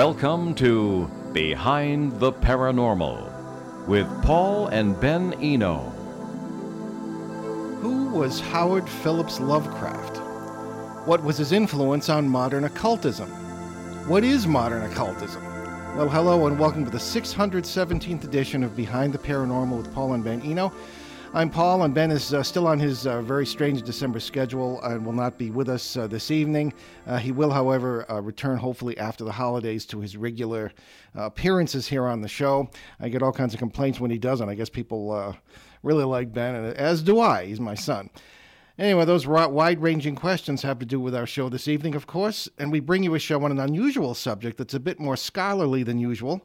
Welcome to Behind the Paranormal with Paul and Ben Eno. Who was Howard Phillips Lovecraft? What was his influence on modern occultism? What is modern occultism? Well, hello and welcome to the 617th edition of Behind the Paranormal with Paul and Ben Eno. I'm Paul, and Ben is uh, still on his uh, very strange December schedule and will not be with us uh, this evening. Uh, he will, however, uh, return hopefully after the holidays to his regular uh, appearances here on the show. I get all kinds of complaints when he doesn't. I guess people really like Ben, and as do I. He's my son. Anyway, those wide ranging questions have to do with our show this evening, of course, and we bring you a show on an unusual subject that's a bit more scholarly than usual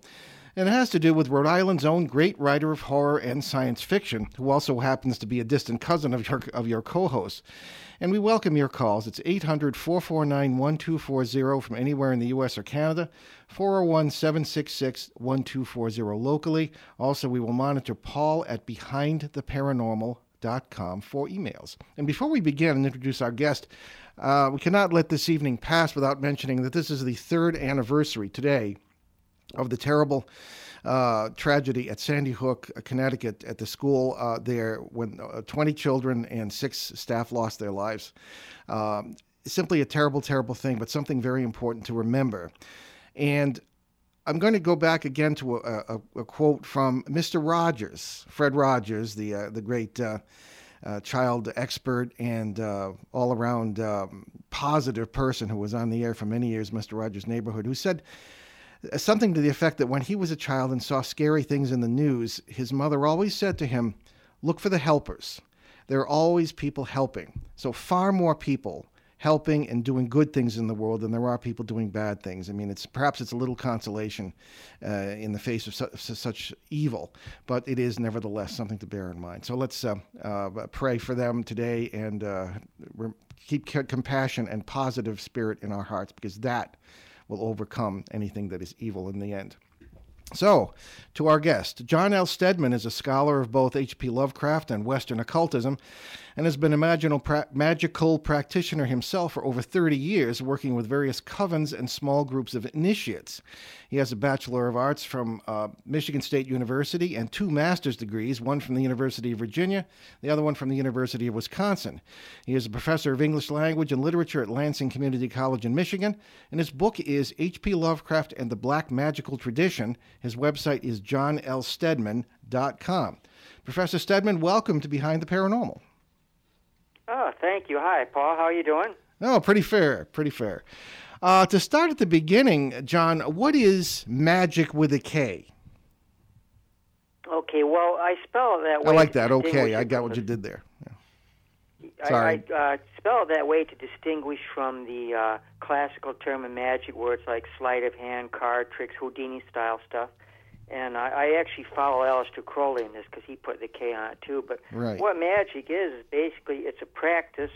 and it has to do with Rhode Island's own great writer of horror and science fiction, who also happens to be a distant cousin of your, of your co host. And we welcome your calls. It's 800 449 1240 from anywhere in the U.S. or Canada, 401 766 1240 locally. Also, we will monitor Paul at behindtheparanormal.com for emails. And before we begin and introduce our guest, uh, we cannot let this evening pass without mentioning that this is the third anniversary today of the terrible uh, tragedy at Sandy Hook, Connecticut, at the school uh, there when uh, 20 children and six staff lost their lives. Um, simply a terrible, terrible thing, but something very important to remember. And I'm going to go back again to a, a, a quote from Mr. Rogers, Fred Rogers, the uh, the great. Uh, uh, child expert and uh, all around um, positive person who was on the air for many years, Mr. Rogers' Neighborhood, who said something to the effect that when he was a child and saw scary things in the news, his mother always said to him, Look for the helpers. There are always people helping. So, far more people helping and doing good things in the world than there are people doing bad things. I mean, it's perhaps it's a little consolation uh, in the face of su- such evil, but it is nevertheless something to bear in mind. So let's uh, uh, pray for them today and uh, re- keep c- compassion and positive spirit in our hearts because that will overcome anything that is evil in the end. So, to our guest, John L. Steadman is a scholar of both H.P. Lovecraft and Western occultism and has been a magical, pra- magical practitioner himself for over 30 years, working with various covens and small groups of initiates. He has a Bachelor of Arts from uh, Michigan State University and two master's degrees, one from the University of Virginia, the other one from the University of Wisconsin. He is a professor of English language and literature at Lansing Community College in Michigan, and his book is H.P. Lovecraft and the Black Magickal Tradition. His website is johnlsteadman.com. Professor Steadman, welcome to Behind the Paranormal. Oh, thank you. Hi, Paul. How are you doing? Oh, pretty fair. Pretty fair. Uh, to start at the beginning, John, what is magic with a K? Okay, well, I spell it that way. I like that. Okay, I got what you did there. Yeah. Sorry. I, I uh, spell it that way to distinguish from the uh, classical term of magic, where it's like sleight of hand, card tricks, Houdini style stuff. And I, I actually follow Aleister Crowley in this because he put the K on it too. But right. what magic is is basically it's a practice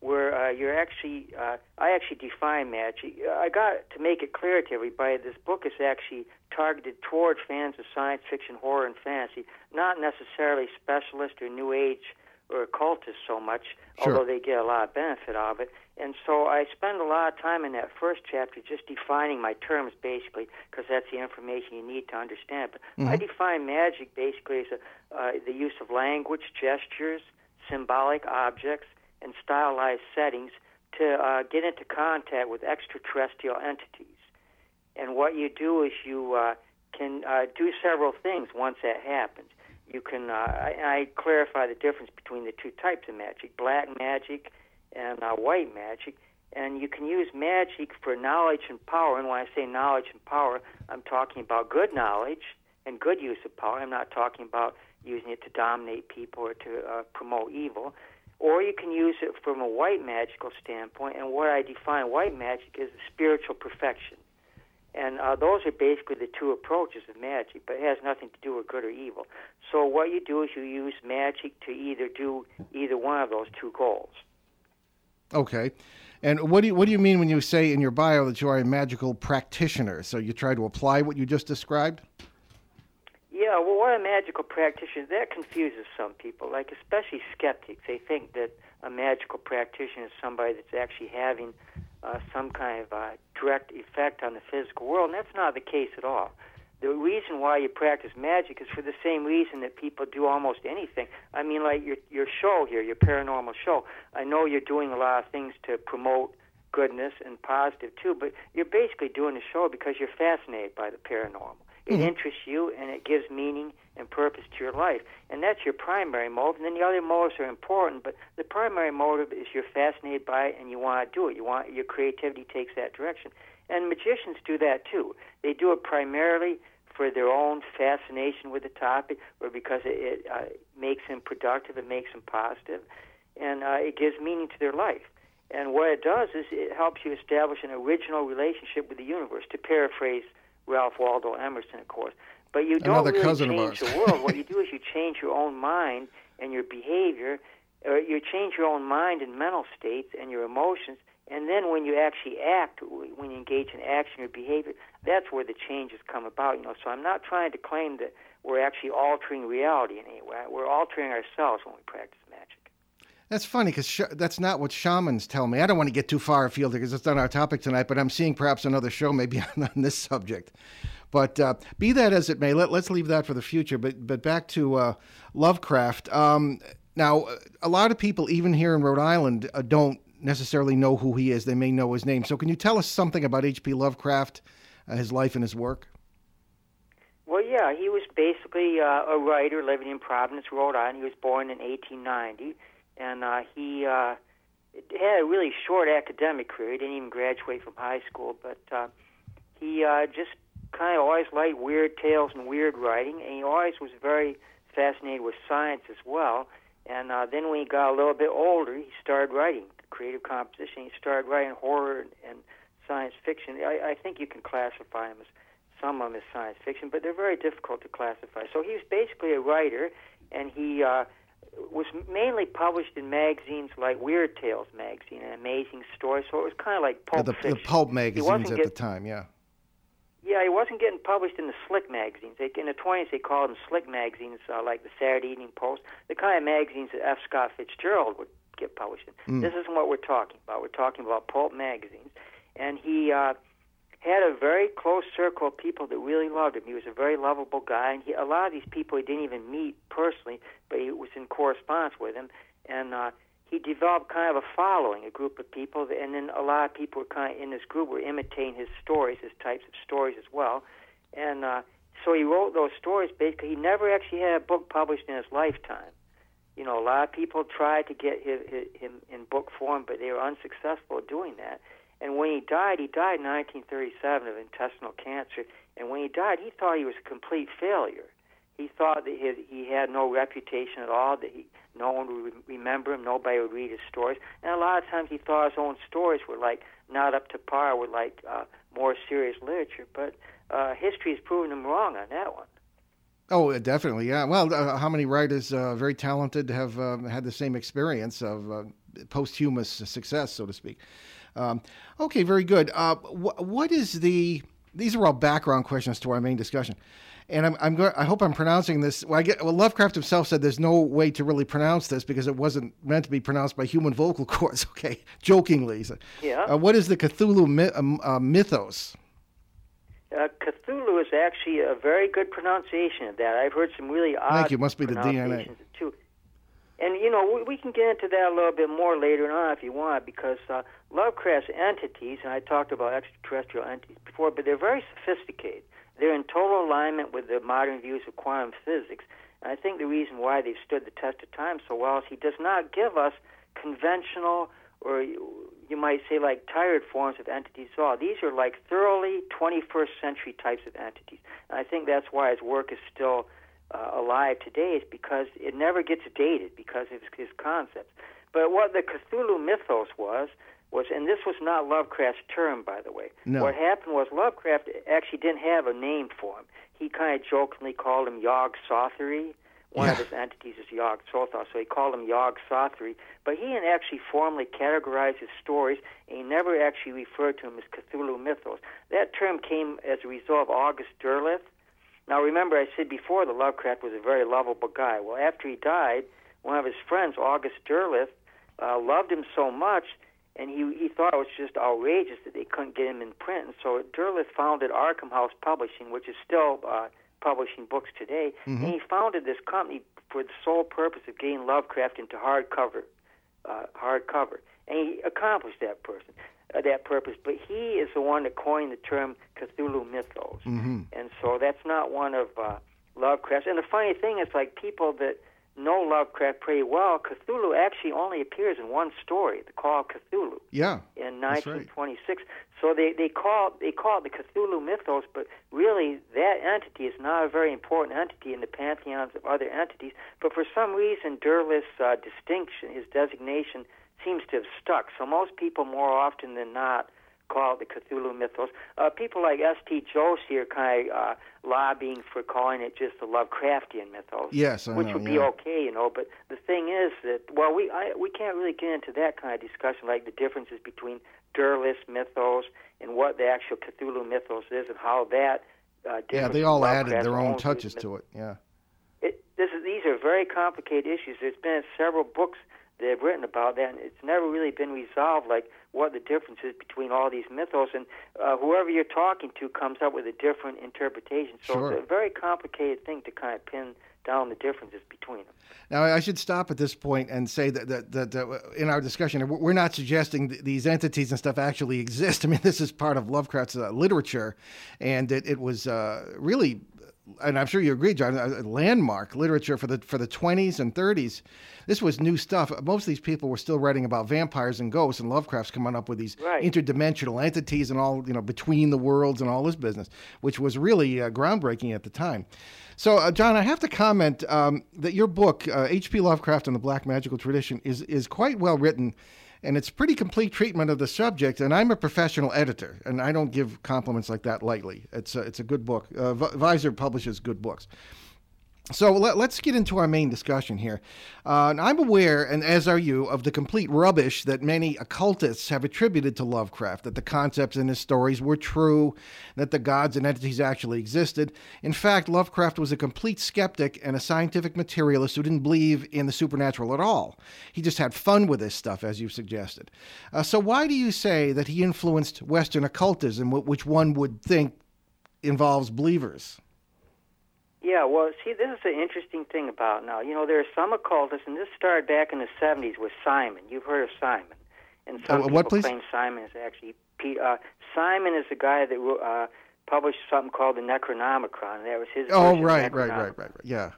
where uh, you're actually uh, I actually define magic. I got to make it clear to everybody. This book is actually targeted toward fans of science fiction, horror, and fantasy, not necessarily specialist or new age or occultists so much, sure. although they get a lot of benefit of it. And so I spend a lot of time in that first chapter just defining my terms, basically, because that's the information you need to understand. But mm-hmm. I define magic basically as a, uh, the use of language, gestures, symbolic objects, and stylized settings to uh, get into contact with extraterrestrial entities. And what you do is you uh, can uh, do several things once that happens. You can, uh, I, I clarify the difference between the two types of magic black magic and uh, white magic. And you can use magic for knowledge and power. And when I say knowledge and power, I'm talking about good knowledge and good use of power. I'm not talking about using it to dominate people or to uh, promote evil. Or you can use it from a white magical standpoint. And what I define white magic is spiritual perfection. And uh, those are basically the two approaches of magic, but it has nothing to do with good or evil. So what you do is you use magic to either do either one of those two goals. Okay. And what do you what do you mean when you say in your bio that you are a magical practitioner? So you try to apply what you just described? Yeah, well, what a magical practitioner that confuses some people, like especially skeptics. They think that a magical practitioner is somebody that's actually having uh, some kind of uh, direct effect on the physical world, and that's not the case at all. The reason why you practice magic is for the same reason that people do almost anything. I mean, like your your show here, your paranormal show. I know you're doing a lot of things to promote goodness and positive too, but you're basically doing the show because you're fascinated by the paranormal. It mm-hmm. interests you and it gives meaning and purpose to your life. And that's your primary motive. And then the other motives are important, but the primary motive is you're fascinated by it and you want to do it. You want your creativity takes that direction. And magicians do that too. They do it primarily for their own fascination with the topic or because it, it uh, makes them productive, it makes them positive, and uh, it gives meaning to their life. And what it does is it helps you establish an original relationship with the universe, to paraphrase Ralph Waldo Emerson, of course. But you don't Another really change the world. what you do is you change your own mind and your behavior, or you change your own mind and mental states and your emotions, and then when you actually act, when you engage in action or behavior, that's where the changes come about. You know, so I'm not trying to claim that we're actually altering reality in any way. We're altering ourselves when we practice magic. That's funny because sh- that's not what shamans tell me. I don't want to get too far afield because it's not our topic tonight, but I'm seeing perhaps another show maybe on, on this subject. But uh, be that as it may, let, us leave that for the future. But but back to uh, Lovecraft. Um, now, a lot of people, even here in Rhode Island, uh, don't necessarily know who he is. They may know his name. So, can you tell us something about H.P. Lovecraft, uh, his life and his work? Well, yeah, he was basically uh, a writer living in Providence, Rhode Island. He was born in 1890, and uh, he uh, had a really short academic career. He didn't even graduate from high school, but uh, he uh, just kind of always liked weird tales and weird writing, and he always was very fascinated with science as well. And uh, then when he got a little bit older, he started writing creative composition. He started writing horror and, and science fiction. I, I think you can classify him as some of them as science fiction, but they're very difficult to classify. So he's basically a writer, and he uh, was mainly published in magazines like Weird Tales magazine and Amazing Stories. So it was kind of like pulp yeah, the, fiction. the pulp magazines at get, the time, yeah. Yeah, he wasn't getting published in the slick magazines. They, in the 20s, they called them slick magazines, uh, like the Saturday Evening Post, the kind of magazines that F. Scott Fitzgerald would get published. Mm. This isn't what we're talking about. We're talking about pulp magazines. And he uh, had a very close circle of people that really loved him. He was a very lovable guy, and he, a lot of these people he didn't even meet personally, but he was in correspondence with him. And uh, he developed kind of a following, a group of people, and then a lot of people were kind of in this group were imitating his stories, his types of stories as well. And uh, so he wrote those stories. Basically, he never actually had a book published in his lifetime. You know, a lot of people tried to get his, his, him in book form, but they were unsuccessful at doing that. And when he died, he died in 1937 of intestinal cancer. And when he died, he thought he was a complete failure. He thought that he, he had no reputation at all, that he, no one would remember him, nobody would read his stories. And a lot of times he thought his own stories were like not up to par with like uh, more serious literature. But uh, history has proven him wrong on that one. Oh, definitely, yeah. Well, uh, how many writers, uh, very talented, have uh, had the same experience of uh, posthumous success, so to speak? Um, okay, very good. Uh, wh- what is the? These are all background questions to our main discussion, and I'm, I'm going. I hope I'm pronouncing this. Well, I get. Well, Lovecraft himself said there's no way to really pronounce this because it wasn't meant to be pronounced by human vocal cords. Okay, jokingly. So, yeah. Uh, what is the Cthulhu um, mythos? Uh, Cthulhu is actually a very good pronunciation of that. I've heard some really odd Thank you. Must be the DNA. Too. And you know, we, we can get into that a little bit more later on if you want, because uh, Lovecraft's entities, and I talked about extraterrestrial entities before, but they're very sophisticated. They're in total alignment with the modern views of quantum physics. And I think the reason why they've stood the test of time so well is he does not give us conventional or you might say like tired forms of entities all. These are like thoroughly 21st century types of entities. And I think that's why his work is still uh, alive today is because it never gets dated because of his concepts. But what the Cthulhu mythos was was, and this was not Lovecraft's term, by the way. No. What happened was Lovecraft actually didn't have a name for him. He kind of jokingly called him Yog Sothothery, one yeah. of his entities is Yog Sothoth, so he called him Yog Sothothery. But he didn't actually formally categorize his stories, and he never actually referred to him as Cthulhu mythos. That term came as a result of August Derleth. Now, remember, I said before that Lovecraft was a very lovable guy. Well, after he died, one of his friends, August Derleth, uh, loved him so much and he he thought it was just outrageous that they couldn't get him in print. And so Derleth founded Arkham House Publishing, which is still uh, publishing books today, Mm-hmm. and he founded this company for the sole purpose of getting Lovecraft into hardcover, uh, hardcover, and he accomplished that person. Uh, that purpose, but he is the one that coined the term Cthulhu mythos, Mm-hmm. and so that's not one of uh, Lovecraft's. And the funny thing is, like people that know Lovecraft pretty well, Cthulhu actually only appears in one story, The Call of Cthulhu Yeah. in That's right. 1926. So they they call they call it the Cthulhu mythos, but really that entity is not a very important entity in the pantheons of other entities. But for some reason, Derleth's uh, distinction, his designation, seems to have stuck. So most people, more often than not, call it the Cthulhu mythos. Uh, people like S.T. Joshi are kind of uh, lobbying for calling it just the Lovecraftian mythos Yes, I which know, would be okay, you know. But the thing is that well, we I, we can't really get into that kind of discussion, like the differences between Derleth's mythos and what the actual Cthulhu mythos is, and how that. Uh, Yeah, they all added their own own touches myth- to it. Yeah. It, this is these are very complicated issues. There's been several books that have written about that, and it's never really been resolved, like what the difference is between all these mythos. And uh, whoever you're talking to comes up with a different interpretation. So Sure. it's a very complicated thing to kind of pin down the differences between them. Now, I should stop at this point and say that, that, that, that in our discussion, we're not suggesting th- these entities and stuff actually exist. I mean, this is part of Lovecraft's uh, literature, and it, it was uh, really, and I'm sure you agree, John, landmark literature for the for the 20s and 30s. This was new stuff. Most of these people were still writing about vampires and ghosts, and Lovecraft's coming up with these Right. interdimensional entities and all, you know, between the worlds and all this business, which was really uh, groundbreaking at the time. So, uh, John, I have to comment um, that your book, uh, H.P. Lovecraft and the Black Magickal Tradition, is is quite well written, and it's pretty complete treatment of the subject. And I'm a professional editor, and I don't give compliments like that lightly. It's a, it's a good book. Uh, Vi- Weiser publishes good books. So let, us get into our main discussion here. Uh, I'm aware, and as are you, of the complete rubbish that many occultists have attributed to Lovecraft, that the concepts in his stories were true, that the gods and entities actually existed. In fact, Lovecraft was a complete skeptic and a scientific materialist who didn't believe in the supernatural at all. He just had fun with this stuff, as you've suggested. Uh, so why do you say that he influenced Western occultism, which one would think involves believers? Yeah, well, see, this is the interesting thing about now. You know, there are some occultists, and this started back in the '70s with Simon. You've heard of Simon, and some Uh, what, people please? claim Simon is actually Uh, Simon is the guy that uh, published something called the Necronomicon. and That was his. Oh, right, right, right, right, right. Yeah.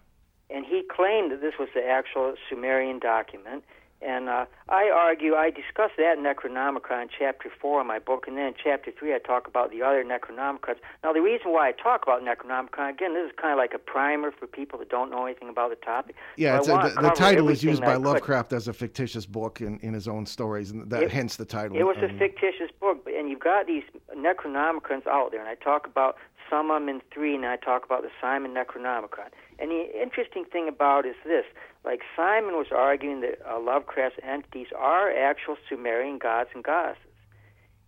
and he claimed that this was the actual Sumerian document. And uh, I argue, I discuss that in Necronomicon in chapter 4 of my book, and then in chapter 3 I talk about the other Necronomicons. Now, the reason why I talk about Necronomicon, again, this is kind of like a primer for people that don't know anything about the topic. Yeah, So it's I a, the, the title is used by I could. Lovecraft as a fictitious book in, in his own stories, and that It- hence the title. It was a Um, fictitious book, and you've got these Necronomicons out there, and I talk about some them in three, and I talk about the Simon Necronomicon. And the interesting thing about is this: like Simon was arguing that uh, Lovecraft's entities are actual Sumerian gods and goddesses,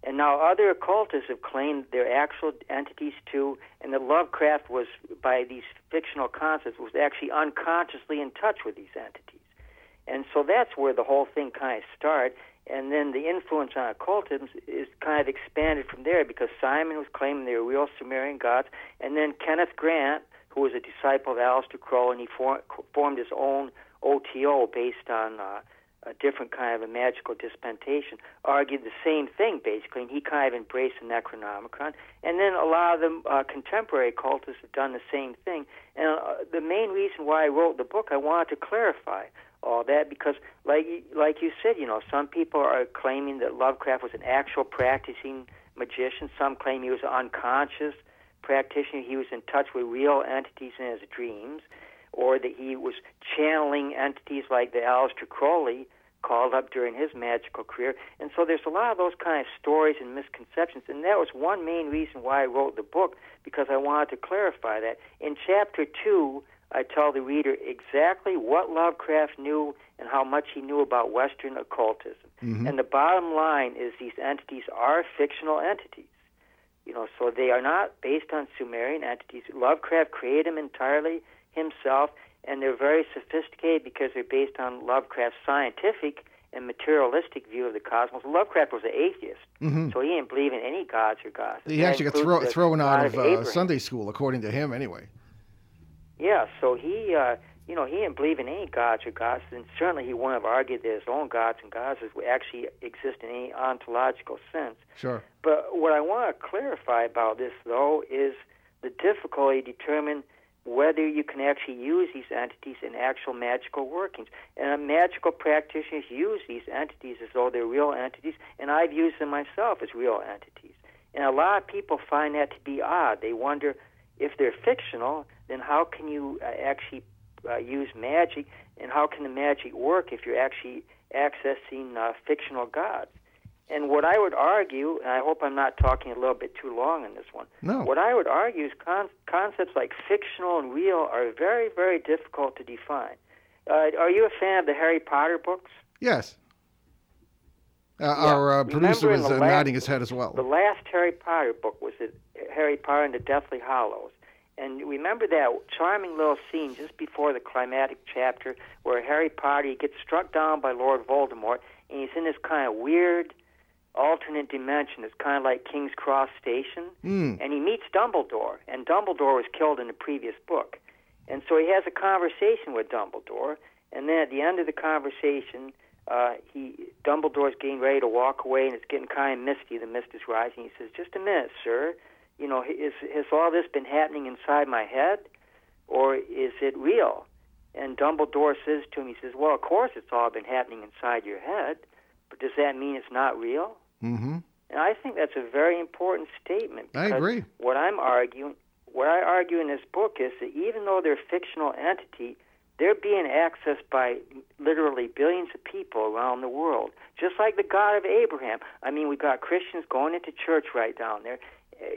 and now other occultists have claimed they're actual entities too, and that Lovecraft was, by these fictional concepts, was actually unconsciously in touch with these entities. And so that's where the whole thing kind of started. And then the influence on occultism is kind of expanded from there because Simon was claiming they were real Sumerian gods. And then Kenneth Grant, who was a disciple of Aleister Crowley, and he for, formed his own OTO based on uh, a different kind of a magical dispensation, argued the same thing basically. And he kind of embraced the Necronomicon. And then a lot of the uh, contemporary occultists have done the same thing. And uh, the main reason why I wrote the book, I wanted to clarify all that because like like you said you know some people are claiming that Lovecraft was an actual practicing magician. Some claim he was an unconscious practitioner. He was in touch with real entities in his dreams or that he was channeling entities like the Aleister Crowley called up during his magical career. And so there's a lot of those kind of stories and misconceptions. And that was one main reason why I wrote the book because I wanted to clarify that. In chapter 2 I tell the reader exactly what Lovecraft knew and how much he knew about Western occultism. And the bottom line is these entities are fictional entities. You know, so they are not based on Sumerian entities. Lovecraft created them entirely himself, and they're very sophisticated because they're based on Lovecraft's scientific and materialistic view of the cosmos. Lovecraft was an atheist, Mm-hmm. so he didn't believe in any gods or gods. He That actually got throw, thrown out of uh, Sunday school, according to him, anyway. Yeah, so he, uh, you know, he didn't believe in any gods or gods, and certainly he wouldn't have argued that his own gods and goddesses actually exist in any ontological sense. Sure. But what I want to clarify about this, though, is the difficulty to determine whether you can actually use these entities in actual magical workings. And magical practitioners use these entities as though they're real entities, and I've used them myself as real entities. And a lot of people find that to be odd. They wonder if they're fictional, then how can you uh, actually uh, use magic, and how can the magic work if you're actually accessing uh, fictional gods? And what I would argue, and I hope I'm not talking a little bit too long on this one, No. what I would argue is con- concepts like fictional and real are very, very difficult to define. Uh, are you a fan of the Harry Potter books? Yes. Uh, Our uh, producer is uh, last- nodding his head as well. The last Harry Potter book was it Harry Potter and the Deathly Hallows. And remember that charming little scene just before the climatic chapter where Harry Potter gets struck down by Lord Voldemort and he's in this kind of weird alternate dimension. It's kind of like King's Cross Station. Mm. And he meets Dumbledore, and Dumbledore was killed in the previous book. And so he has a conversation with Dumbledore, and then at the end of the conversation, uh, he Dumbledore's getting ready to walk away, and it's getting kind of misty. The mist is rising. He says, "Just a minute, sir. You know, is has all this been happening inside my head, or is it real?" And Dumbledore says to him, he says, "Well, of course it's all been happening inside your head, but does that mean it's not real?" Mm-hmm. And I think that's a very important statement. I agree. What I'm arguing, what I argue in this book is that even though they're a fictional entity, they're being accessed by literally billions of people around the world, just like the God of Abraham. I mean, we've got Christians going into church right down there.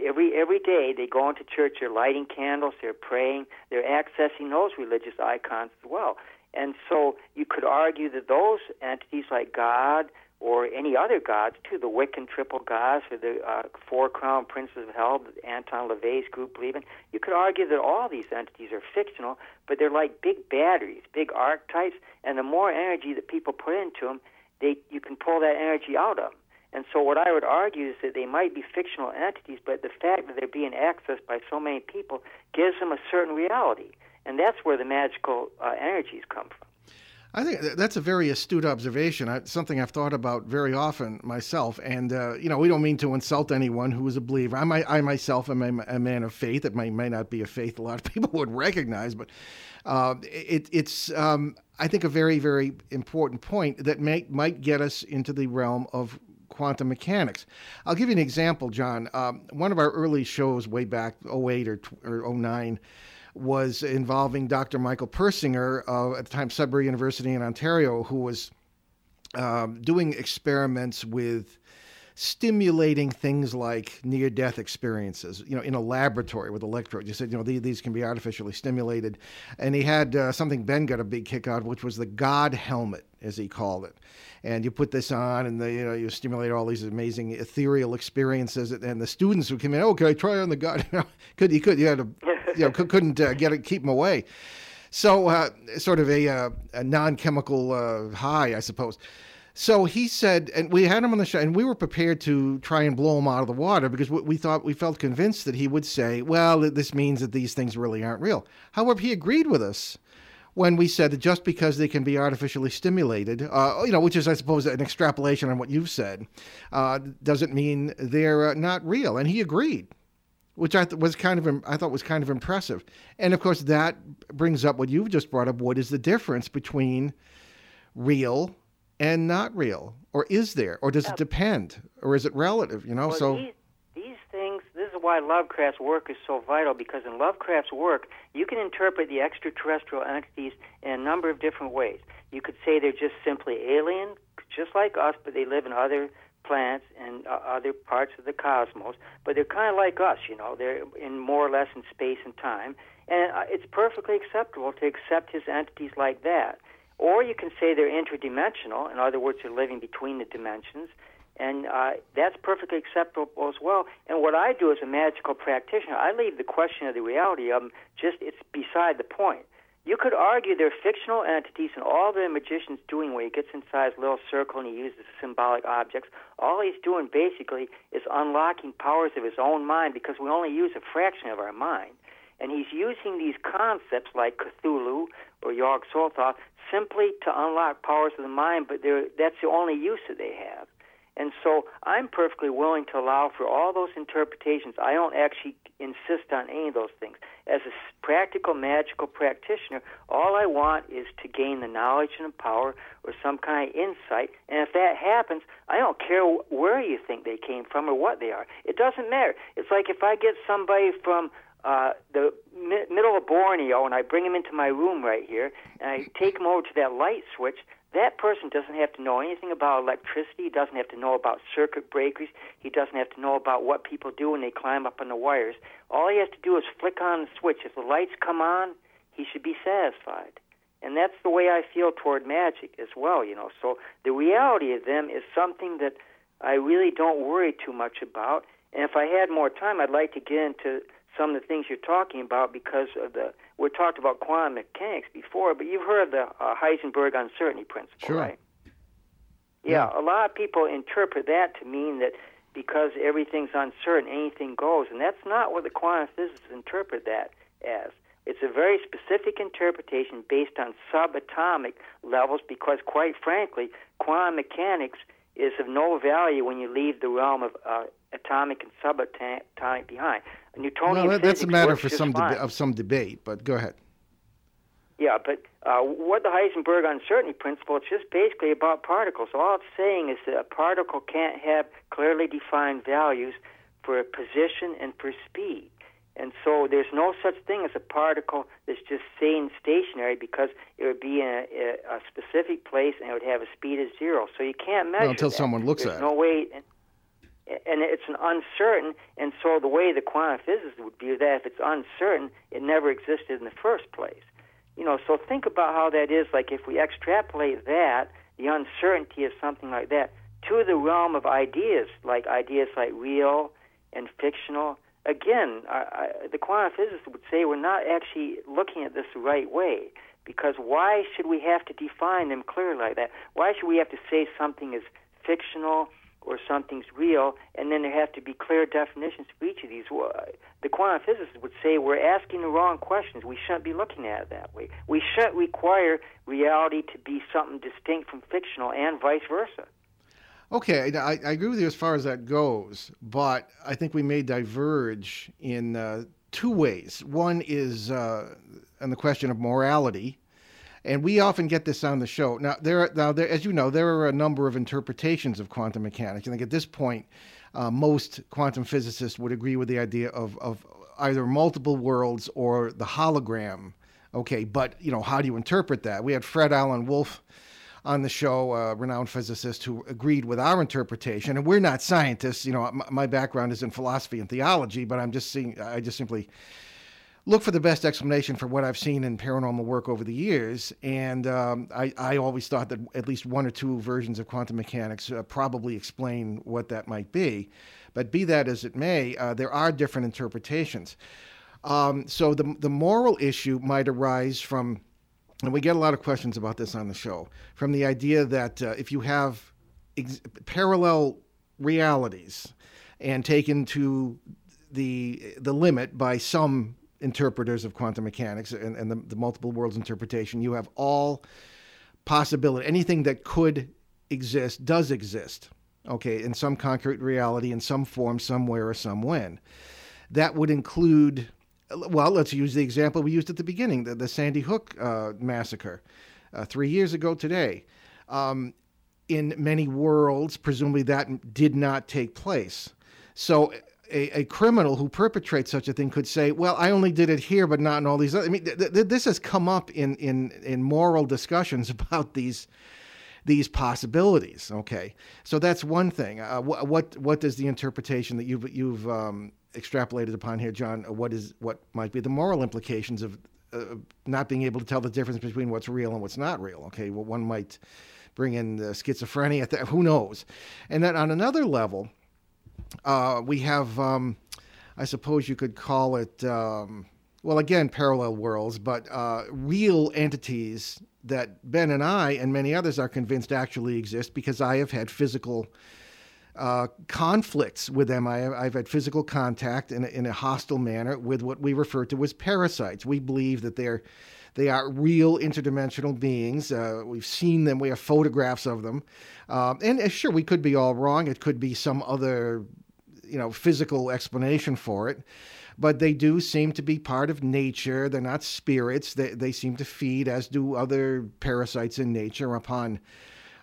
Every every day they go into church, they're lighting candles, they're praying, they're accessing those religious icons as well. And so you could argue that those entities like God or any other gods, too, the Wiccan triple gods or the uh, four crown princes of hell that Anton LaVey's group believe in, you could argue that all these entities are fictional, but they're like big batteries, big archetypes, and the more energy that people put into them, they, you can pull that energy out of them. And so what I would argue is that they might be fictional entities, but the fact that they're being accessed by so many people gives them a certain reality. And that's where the magical uh, energies come from. I think that's a very astute observation. I, something I've thought about very often myself. And uh, you know, we don't mean to insult anyone who is a believer. I, I myself am a, a man of faith. It may, may not be a faith a lot of people would recognize, but uh, it, it's um, I think a very very important point that may, might get us into the realm of quantum mechanics. I'll give you an example, John. Um, one of our early shows way back 08 or, or 09 was involving Dr. Michael Persinger, uh, at the time Sudbury University in Ontario, who was um, doing experiments with stimulating things like near-death experiences, you know, in a laboratory with electrodes. You said, you know, these, these can be artificially stimulated, and he had uh, something Ben got a big kick out, which was the God helmet, as he called it. And you put this on, and the, you know, you stimulate all these amazing ethereal experiences, and the students who come in, oh, can I try on the God? You know, could you could you had to, you know, couldn't uh, get it, keep them away. So, uh, sort of a, uh, a non chemical uh, high, I suppose. So he said, and we had him on the show, and we were prepared to try and blow him out of the water because we thought, we felt convinced that he would say, well, this means that these things really aren't real. However, he agreed with us when we said that just because they can be artificially stimulated, uh, you know, which is, I suppose, an extrapolation on what you've said, uh, doesn't mean they're uh, not real. And he agreed which I th- was kind of I thought was kind of impressive. And of course, that brings up what you've just brought up. What is the difference between real and not real, or is there, or does it depend, or is it relative? You know, Well, so these, these things, this is why Lovecraft's work is so vital because in Lovecraft's work, you can interpret the extraterrestrial entities in a number of different ways. You could say they're just simply alien, just like us, but they live in other planets and uh, other parts of the cosmos, but they're kind of like us, you know, they're in more or less in space and time. And uh, it's perfectly acceptable to accept his entities like that. Or you can say they're interdimensional, in other words, they're living between the dimensions, and uh, that's perfectly acceptable as well. And what I do as a magical practitioner, I leave the question of the reality of them just, it's beside the point. You could argue they're fictional entities, and all the magician's doing when he gets inside his little circle and he uses symbolic objects, all he's doing basically is unlocking powers of his own mind because we only use a fraction of our mind. And he's using these concepts like Cthulhu or Yog Sothoth simply to unlock powers of the mind, but that's the only use that they have. And so I'm perfectly willing to allow for all those interpretations. I don't actually insist on any of those things. As a practical magical practitioner, all I want is to gain the knowledge and the power or some kind of insight. And if that happens, I don't care where you think they came from or what they are. It doesn't matter. It's like if I get somebody from uh, the mi- middle of Borneo and I bring him into my room right here and I take him over to that light switch, that person doesn't have to know anything about electricity. He doesn't have to know about circuit breakers. He doesn't have to know about what people do when they climb up on the wires. All he has to do is flick on the switch. If the lights come on, he should be satisfied. And that's the way I feel toward magic as well, you know. So the reality of them is something that I really don't worry too much about. And if I had more time, I'd like to get into some of the things you're talking about because of the we talked about quantum mechanics before, but you've heard of the uh, Heisenberg uncertainty principle, sure. right? Yeah, yeah, a lot of people interpret that to mean that because everything's uncertain, anything goes, and that's not what the quantum physicists interpret that as. It's a very specific interpretation based on subatomic levels because, quite frankly, quantum mechanics is of no value when you leave the realm of uh, atomic and subatomic behind. Newtonian well, that's a matter for some deba- of some debate, but go ahead. Yeah, but uh, what the Heisenberg uncertainty principle, it's just basically about particles. All it's saying is that a particle can't have clearly defined values for position and for speed. And so there's no such thing as a particle that's just staying stationary because it would be in a, a a specific place and it would have a speed of zero. So you can't measure well, until that. someone looks there's at no it. way. And it's an uncertain, and so the way the quantum physicists would view that, if it's uncertain, it never existed in the first place. You know, so think about how that is. Like if we extrapolate that, the uncertainty of something like that, to the realm of ideas, like ideas like real and fictional, again, I, I, the quantum physicists would say we're not actually looking at this the right way. Because why should we have to define them clearly like that? Why should we have to say something is fictional or something's real, and then there have to be clear definitions for each of these? The quantum physicists would say we're asking the wrong questions. We shouldn't be looking at it that way. We shouldn't require reality to be something distinct from fictional, and vice versa. Okay, I, I, agree with you as far as that goes, but I think we may diverge in uh, two ways. One is uh, on the question of morality, and we often get this on the show. Now, there, are, now, there, as you know, there are a number of interpretations of quantum mechanics. I think at this point, uh, most quantum physicists would agree with the idea of, of either multiple worlds or the hologram. Okay, but you know, how do you interpret that? We had Fred Alan Wolf on the show, a renowned physicist who agreed with our interpretation. And we're not scientists. You know, my, my background is in philosophy and theology, but I'm just seeing, I just simply look for the best explanation for what I've seen in paranormal work over the years. And um, I, I, always thought that at least one or two versions of quantum mechanics uh, probably explain what that might be. But be that as it may, uh, there are different interpretations. Um, so the, the moral issue might arise from and we get a lot of questions about this on the show from the idea that uh, if you have ex- parallel realities and taken to the the limit by some interpreters of quantum mechanics and, and the, the multiple worlds interpretation, you have all possibility. Anything that could exist does exist. Okay, in some concrete reality, in some form, somewhere, or some when. That would include well, let's use the example we used at the beginning the, the Sandy Hook uh, massacre uh, three years ago today. Um, in many worlds, presumably that did not take place. So a, a, criminal who perpetrates such a thing could say, "Well, I only did it here, but not in all these other." I mean, th- th- this has come up in, in in moral discussions about these these possibilities. Okay, so that's one thing. Uh, wh- what what does the interpretation that you've you've um, extrapolated upon here, John? What is what might be the moral implications of uh, not being able to tell the difference between what's real and what's not real? Okay, well, one might bring in the schizophrenia. Th- who knows? And then on another level, uh, we have, um, I suppose you could call it. Um, well, again, parallel worlds, but uh, real entities that Ben and I and many others are convinced actually exist because I have had physical uh, conflicts with them. I, have had physical contact in a, in a hostile manner with what we refer to as parasites. We believe that they're they are real interdimensional beings. Uh, we've seen them. We have photographs of them. Um, and uh, sure, we could be all wrong. It could be some other, you know, physical explanation for it but they do seem to be part of nature. They're not spirits. They, they seem to feed, as do other parasites in nature, upon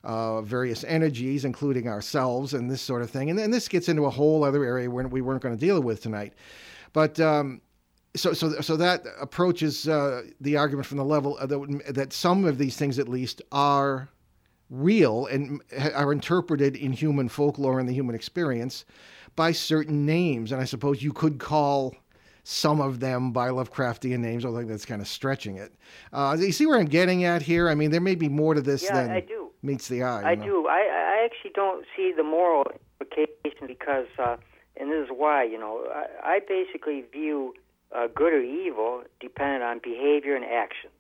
uh, various energies, including ourselves and this sort of thing. And then this gets into a whole other area where we weren't going to deal with tonight. But um, so, so, so that approaches uh, the argument from the level that, that some of these things, at least, are real and are interpreted in human folklore and the human experience by certain names. And I suppose you could call some of them by Lovecraftian names, although that's kind of stretching it. Uh, you see where I'm getting at here? I mean, there may be more to this yeah, than I do. Meets the eye. I know? do. I, I actually don't see the moral implication because, uh, and this is why, you know, I, I basically view uh, good or evil dependent on behavior and actions.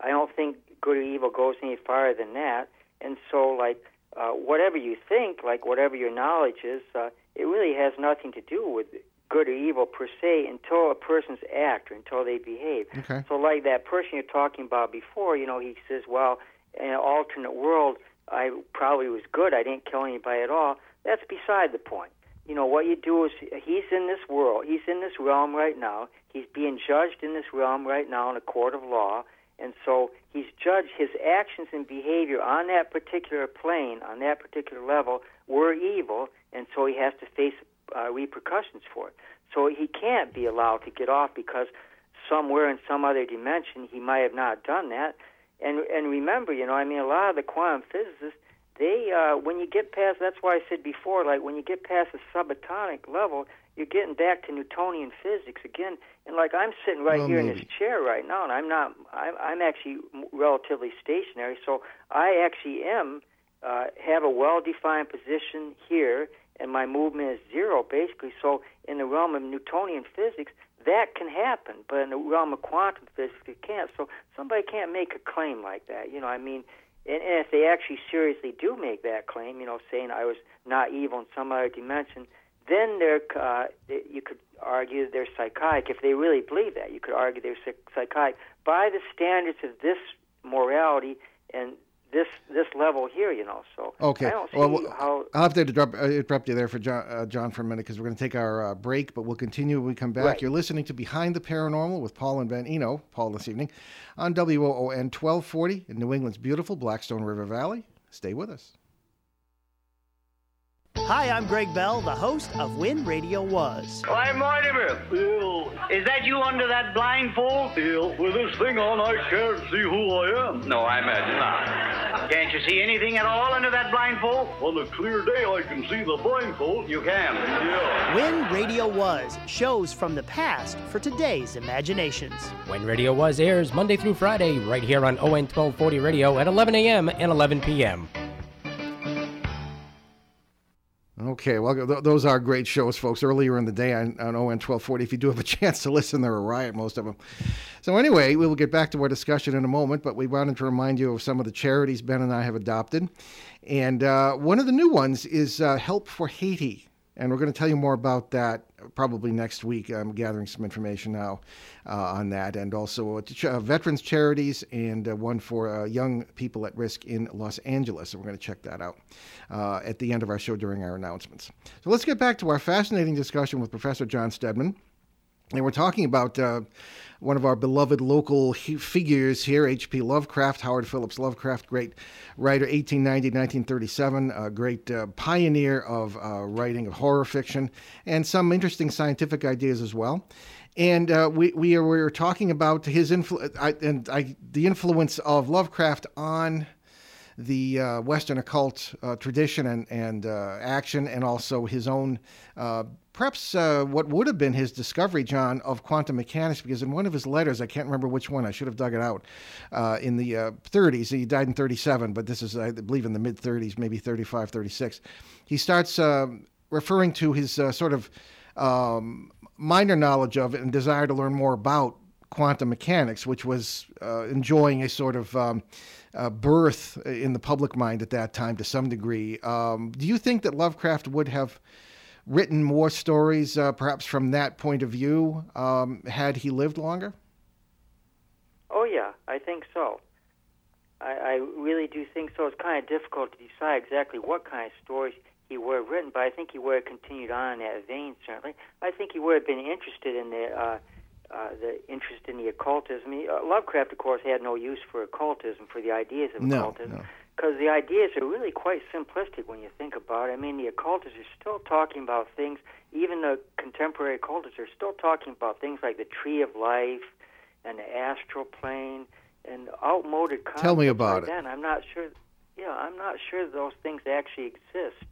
I don't think good or evil goes any farther than that. And so, like, uh, whatever you think, like whatever your knowledge is, uh, it really has nothing to do with good or evil per se until a person's act or until they behave. Okay. So, like that person you're talking about before, you know, he says, well, in an alternate world, I probably was good. I didn't kill anybody at all. That's beside the point. You know, what you do is he's in this world, he's in this realm right now. He's being judged in this realm right now in a court of law. And so he's judged his actions and behavior on that particular plane, on that particular level, were evil, and so he has to face uh, repercussions for it. So he can't be allowed to get off because somewhere in some other dimension he might have not done that. And and remember, you know, I mean, a lot of the quantum physicists, they uh, when you get past, that's why I said before, like when you get past the subatomic level, you're getting back to Newtonian physics again. And like I'm sitting right Well, here in this chair right now, and I'm not, I'm, I'm actually relatively stationary, so I actually am uh, have a well-defined position here, and my movement is zero basically. So in the realm of Newtonian physics, that can happen, but in the realm of quantum physics, it can't. So somebody can't make a claim like that. You know, I mean, and, and if they actually seriously do make that claim, you know, saying I was not evil in some other dimension, then they're uh, you could argue they're psychotic. If they really believe that, you could argue they're psychotic by the standards of this morality and this this level here. You know, so Okay. I don't see Well, well, how. I'll have to interrupt, uh, interrupt you there for John, uh, John for a minute because we're going to take our uh, break, but we'll continue when we come back. Right. You're listening to Behind the Paranormal with Paul and Ben Eno, Paul this evening, on WOON 1240 in New England's beautiful Blackstone River Valley. Stay with us. Hi, I'm Greg Bell, the host of When Radio Was. Why, Mortimer, Bill, is that you under that blindfold? Bill, with this thing on, I can't see who I am. No, I imagine not. Can't you see anything at all under that blindfold? On a clear day, I can see the blindfold. You can. Yeah. When Radio Was, shows from the past for today's imaginations. When Radio Was airs Monday through Friday, right here on ON 1240 Radio at 11 a.m. and 11 p.m. Okay, well, th- those are great shows, folks. Earlier in the day on, on ON 1240, if you do have a chance to listen, they're a riot, most of them. So, anyway, we will get back to our discussion in a moment, but we wanted to remind you of some of the charities Ben and I have adopted. And uh, one of the new ones is uh, Help for Haiti. And we're going to tell you more about that probably next week. I'm gathering some information now uh, on that, and also uh, uh, veterans charities and one for young people at risk in Los Angeles. So we're going to check that out at the end of our show during our announcements. So let's get back to our fascinating discussion with Professor John Steadman. And we're talking about uh, one of our beloved local he- figures here, H.P. Lovecraft, Howard Phillips Lovecraft, great writer, 1890 1937, a great uh, pioneer of uh, writing of horror fiction, and some interesting scientific ideas as well. And uh, we, we, are, we were talking about his influence and I, the influence of Lovecraft on the uh, Western occult uh, tradition and, and uh, action, and also his own, uh, perhaps uh, what would have been his discovery, John, of quantum mechanics. Because in one of his letters, I can't remember which one, I should have dug it out, in the 30s, he died in 37, but this is, I believe, in the mid 30s, maybe 35, 36. He starts referring to his sort of um, minor knowledge of it and desire to learn more about quantum mechanics, which was uh, enjoying a sort of um, uh, birth in the public mind at that time to some degree. Um, do you think that Lovecraft would have written more stories, uh, perhaps from that point of view, um, had he lived longer? Oh, yeah, I think so. I, I really do think so. It's kind of difficult to decide exactly what kind of stories he would have written, but I think he would have continued on in that vein, certainly. I think he would have been interested in the. Uh, uh, the interest in the occultism. He, uh, Lovecraft, of course, had no use for occultism, for the ideas of no, occultism. No because the ideas are really quite simplistic when you think about it. I mean, the occultists are still talking about things, even the contemporary occultists are still talking about things like the tree of life and the astral plane and outmoded concepts. Tell me about like it. That. I'm not sure. Yeah, I'm not sure those things actually exist.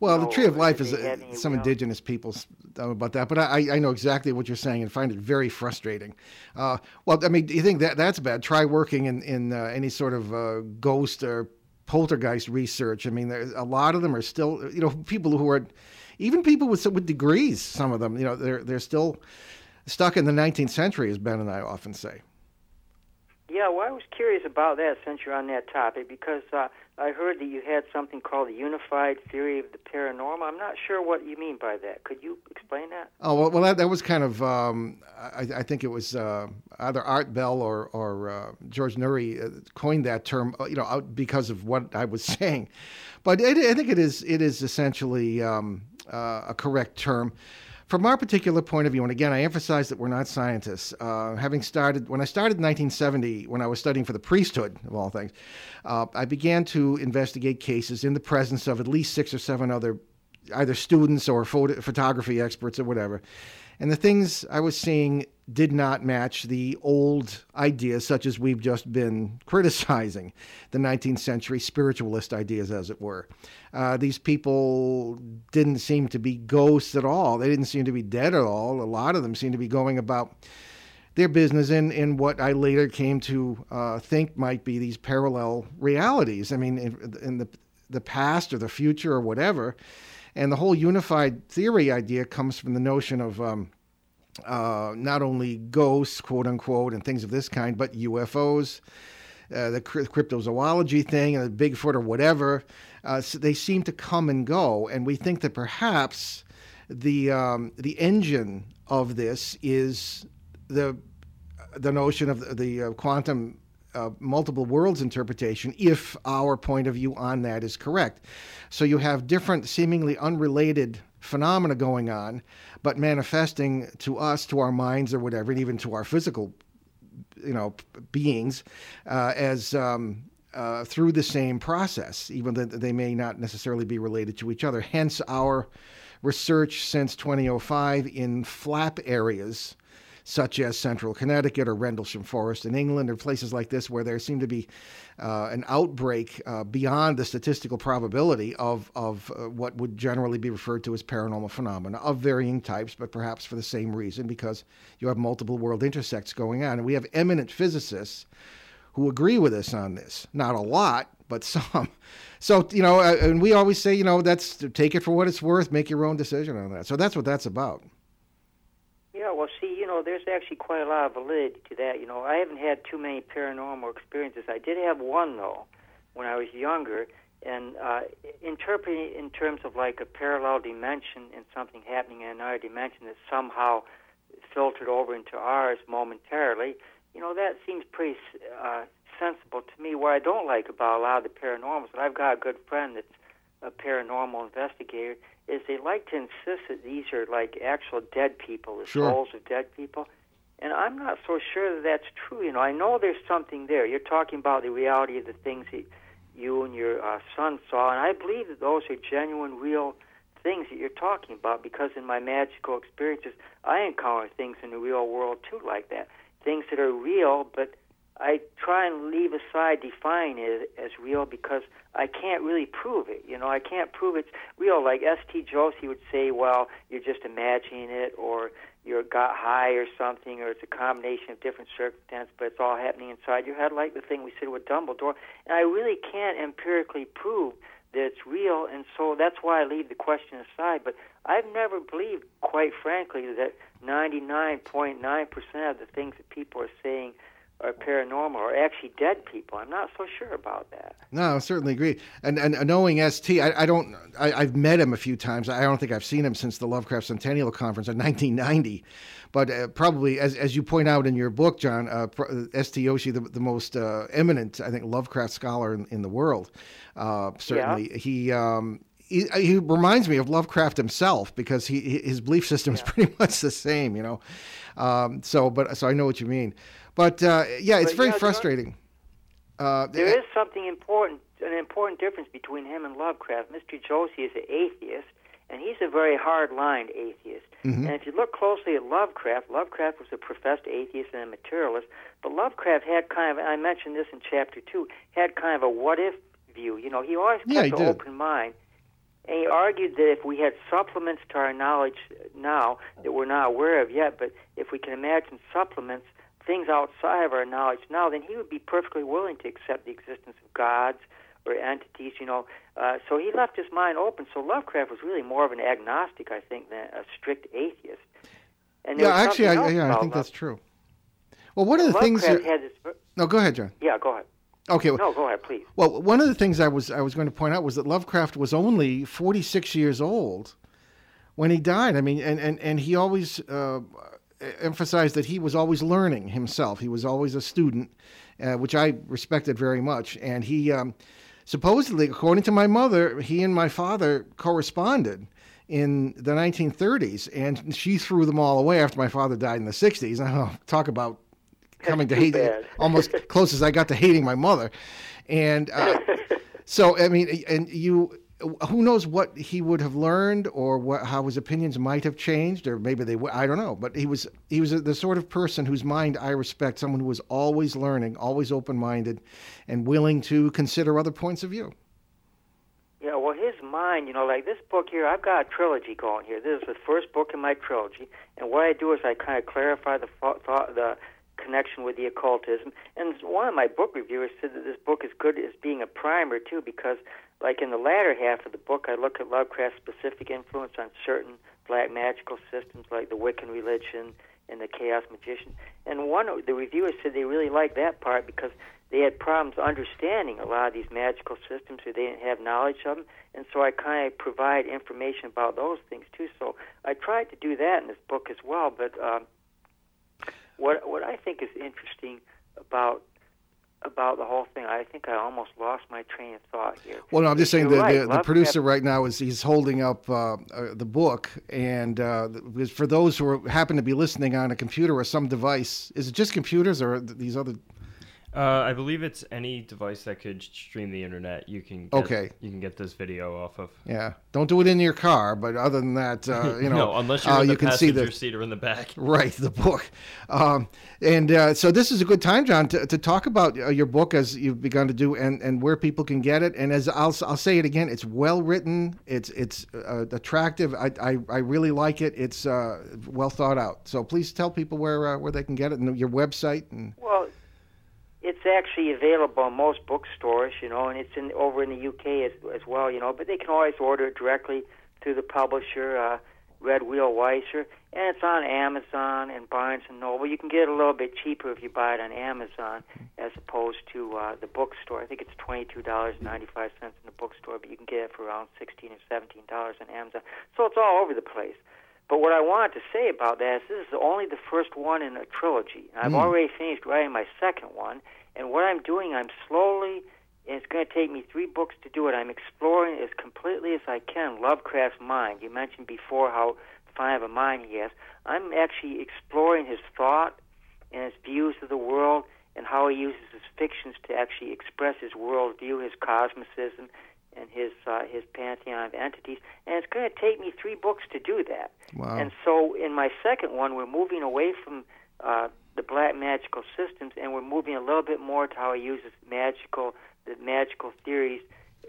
Well, the Tree of Life is uh, some indigenous people s- know about that, but I, I know exactly what you're saying and find it very frustrating. Uh, well, I mean, do you think that that's bad? Try working in in uh, any sort of uh, ghost or poltergeist research. I mean, there's, a lot of them are still, you know, people who are, even people with with degrees. Some of them, you know, they're they're still stuck in the 19th century, as Ben and I often say. Yeah, well, I was curious about that since you're on that topic because uh, I heard that you had something called the unified theory of the paranormal. I'm not sure what you mean by that. Could you explain that? Oh well, well that, that was kind of um, I, I think it was uh, either Art Bell or or uh, George Noory uh, coined that term, uh, you know, because of what I was saying. But it, I think it is it is essentially um, uh, a correct term. From our particular point of view, and again, I emphasize that we're not scientists. Uh, having started, when I started in 1970, when I was studying for the priesthood, of all things, uh, I began to investigate cases in the presence of at least six or seven other either students or photo- photography experts or whatever. And the things I was seeing did not match the old ideas, such as we've just been criticizing, the 19th century spiritualist ideas, as it were. Uh, these people didn't seem to be ghosts at all. They didn't seem to be dead at all. A lot of them seemed to be going about their business in, in what I later came to uh, think might be these parallel realities. I mean, in, in the, the past or the future or whatever. And the whole unified theory idea comes from the notion of um, uh, not only ghosts, quote unquote, and things of this kind, but UFOs, uh, the cryptozoology thing, and the Bigfoot or whatever. Uh, so they seem to come and go, and we think that perhaps the um, the engine of this is the the notion of the, the uh, quantum uh, multiple worlds interpretation if our point of view on that is correct. So you have different, seemingly unrelated phenomena going on, but manifesting to us, to our minds or whatever, and even to our physical, you know, beings, uh, as um, uh, through the same process, even though they may not necessarily be related to each other. Hence our research since 2005 in flap areas such as central Connecticut or Rendlesham Forest in England or places like this where there seem to be uh, an outbreak uh, beyond the statistical probability of, of uh, what would generally be referred to as paranormal phenomena of varying types, but perhaps for the same reason because you have multiple world intersects going on. And we have eminent physicists who agree with us on this. Not a lot, but some. So, you know, uh, and we always say, you know, that's take it for what it's worth, make your own decision on that. So that's what that's about. Yeah, well, know, there's actually quite a lot of validity to that. You know, I haven't had too many paranormal experiences. I did have one though, when I was younger, and uh, interpreting in terms of like a parallel dimension and something happening in another dimension that somehow filtered over into ours momentarily. You know, that seems pretty uh, sensible to me. What I don't like about a lot of the paranormals, and I've got a good friend that's a paranormal investigator, is they like to insist that these are like actual dead people, the Sure. souls of dead people. And I'm not so sure that that's true. You know, I know there's something there. You're talking about the reality of the things that you and your uh, son saw, and I believe that those are genuine, real things that you're talking about because in my magical experiences, I encounter things in the real world too, like that. Things that are real, but I try and leave aside defining it as real because I can't really prove it. You know, I can't prove it's real. Like S.T. Joshi would say, well, you're just imagining it, or you got high or something, or it's a combination of different circumstances, but it's all happening inside your head, like the thing we said with Dumbledore. And I really can't empirically prove that it's real, and so that's why I leave the question aside. But I've never believed, quite frankly, that 99.9% of the things that people are saying are paranormal or actually dead people. I'm not so sure about that. No, I certainly agree. And and knowing ST, I, I don't. I, have met him a few times. I don't think I've seen him since the Lovecraft Centennial Conference in 1990. But uh, probably, as as you point out in your book, John, uh, ST Joshi, the, the most uh, eminent, I think, Lovecraft scholar in, in the world. Uh, certainly, yeah. he. Um, he, he, reminds me of Lovecraft himself because he his belief system is pretty much the same, you know. Um, so, but so I know what you mean. But uh, yeah, it's but, very yeah, frustrating. Uh, there is something important, an important difference between him and Lovecraft. Mr. Joshi is an atheist, and he's a very hard-lined atheist. Mm-hmm. And if you look closely at Lovecraft, Lovecraft was a professed atheist and a materialist. But Lovecraft had kind of, I mentioned this in chapter two, had kind of a what-if view. You know, he always kept yeah, he an did. open mind. And he argued that if we had supplements to our knowledge now that we're not aware of yet, but if we can imagine supplements – things outside of our knowledge now, then he would be perfectly willing to accept the existence of gods or entities, you know. Uh, so he left his mind open. So Lovecraft was really more of an agnostic, I think, than a strict atheist. And yeah, actually, I, yeah, I think that's true. Well, one of the Lovecraft things. Had this... No, go ahead, John. Yeah, go ahead. Okay. No, go ahead, please. Well, one of the things I was I was going to point out was that Lovecraft was only 46 years old when he died. I mean, and and and he always uh, emphasized that he was always learning himself. He was always a student, uh, which I respected very much. And he, um, supposedly, according to my mother, he and my father corresponded in the 1930s, and she threw them all away after my father died in the 60s. I talk about coming to hate almost close as I got to hating my mother. And uh, so, I mean, and you who knows what he would have learned or what, how his opinions might have changed or maybe they would, I don't know but he was he was the sort of person whose mind I respect someone who was always learning always open-minded and willing to consider other points of view. Yeah well his mind you know like this book here I've got a trilogy going here. This is the first book in my trilogy and what I do is I kind of clarify the thought the connection with the occultism and one of my book reviewers said that this book is good as being a primer too because like in the latter half of the book, I look at Lovecraft's specific influence on certain black magical systems like the Wiccan religion and the Chaos Magician. And one of the reviewers said they really liked that part because they had problems understanding a lot of these magical systems, or they didn't have knowledge of them. And so I kind of provide information about those things too. So I tried to do that in this book as well. But um, what what I think is interesting about about the whole thing. I think I almost lost my train of thought here. Well, no, I'm just saying the, right. the, the producer right now is he's holding up uh, uh, the book, and uh, for those who are, happen to be listening on a computer or some device, is it just computers or these other? Uh, I believe it's any device that could stream the internet. You can get, Okay. You can get this video off of. Yeah, don't do it in your car, but other than that, uh, you know, no, unless you're uh, in the you can see passenger the seat or in the back. Right, the book. Um, and uh, so this is a good time, John, to, to talk about uh, your book as you've begun to do and, and where people can get it. And as I'll, I'll say it again, it's well written, it's, it's uh, attractive. I, I, I really like it. It's uh, well thought out. So please tell people where, uh, where they can get it and your website. And Well, it's actually available in most bookstores, you know, and it's in over in the UK as as well, you know. But they can always order it directly through the publisher, uh, Red Wheel Weiser, and it's on Amazon and Barnes and Noble. You can get it a little bit cheaper if you buy it on Amazon as opposed to uh, the bookstore. I think it's twenty two dollars ninety five cents in the bookstore, but you can get it for around sixteen or seventeen dollars on Amazon. So it's all over the place. But what I wanted to say about that is this is only the first one in a trilogy. I've hmm. already finished writing my second one, and what I'm doing, I'm slowly, and it's going to take me three books to do it. I'm exploring as completely as I can Lovecraft's mind. You mentioned before how fine of a mind he has. I'm actually exploring his thought and his views of the world and how he uses his fictions to actually express his worldview, his cosmicism, and his uh, his pantheon of entities. And it's going to take me three books to do that. Wow. And so in my second one, we're moving away from uh, the black magical systems, and we're moving a little bit more to how he uses magical the magical theories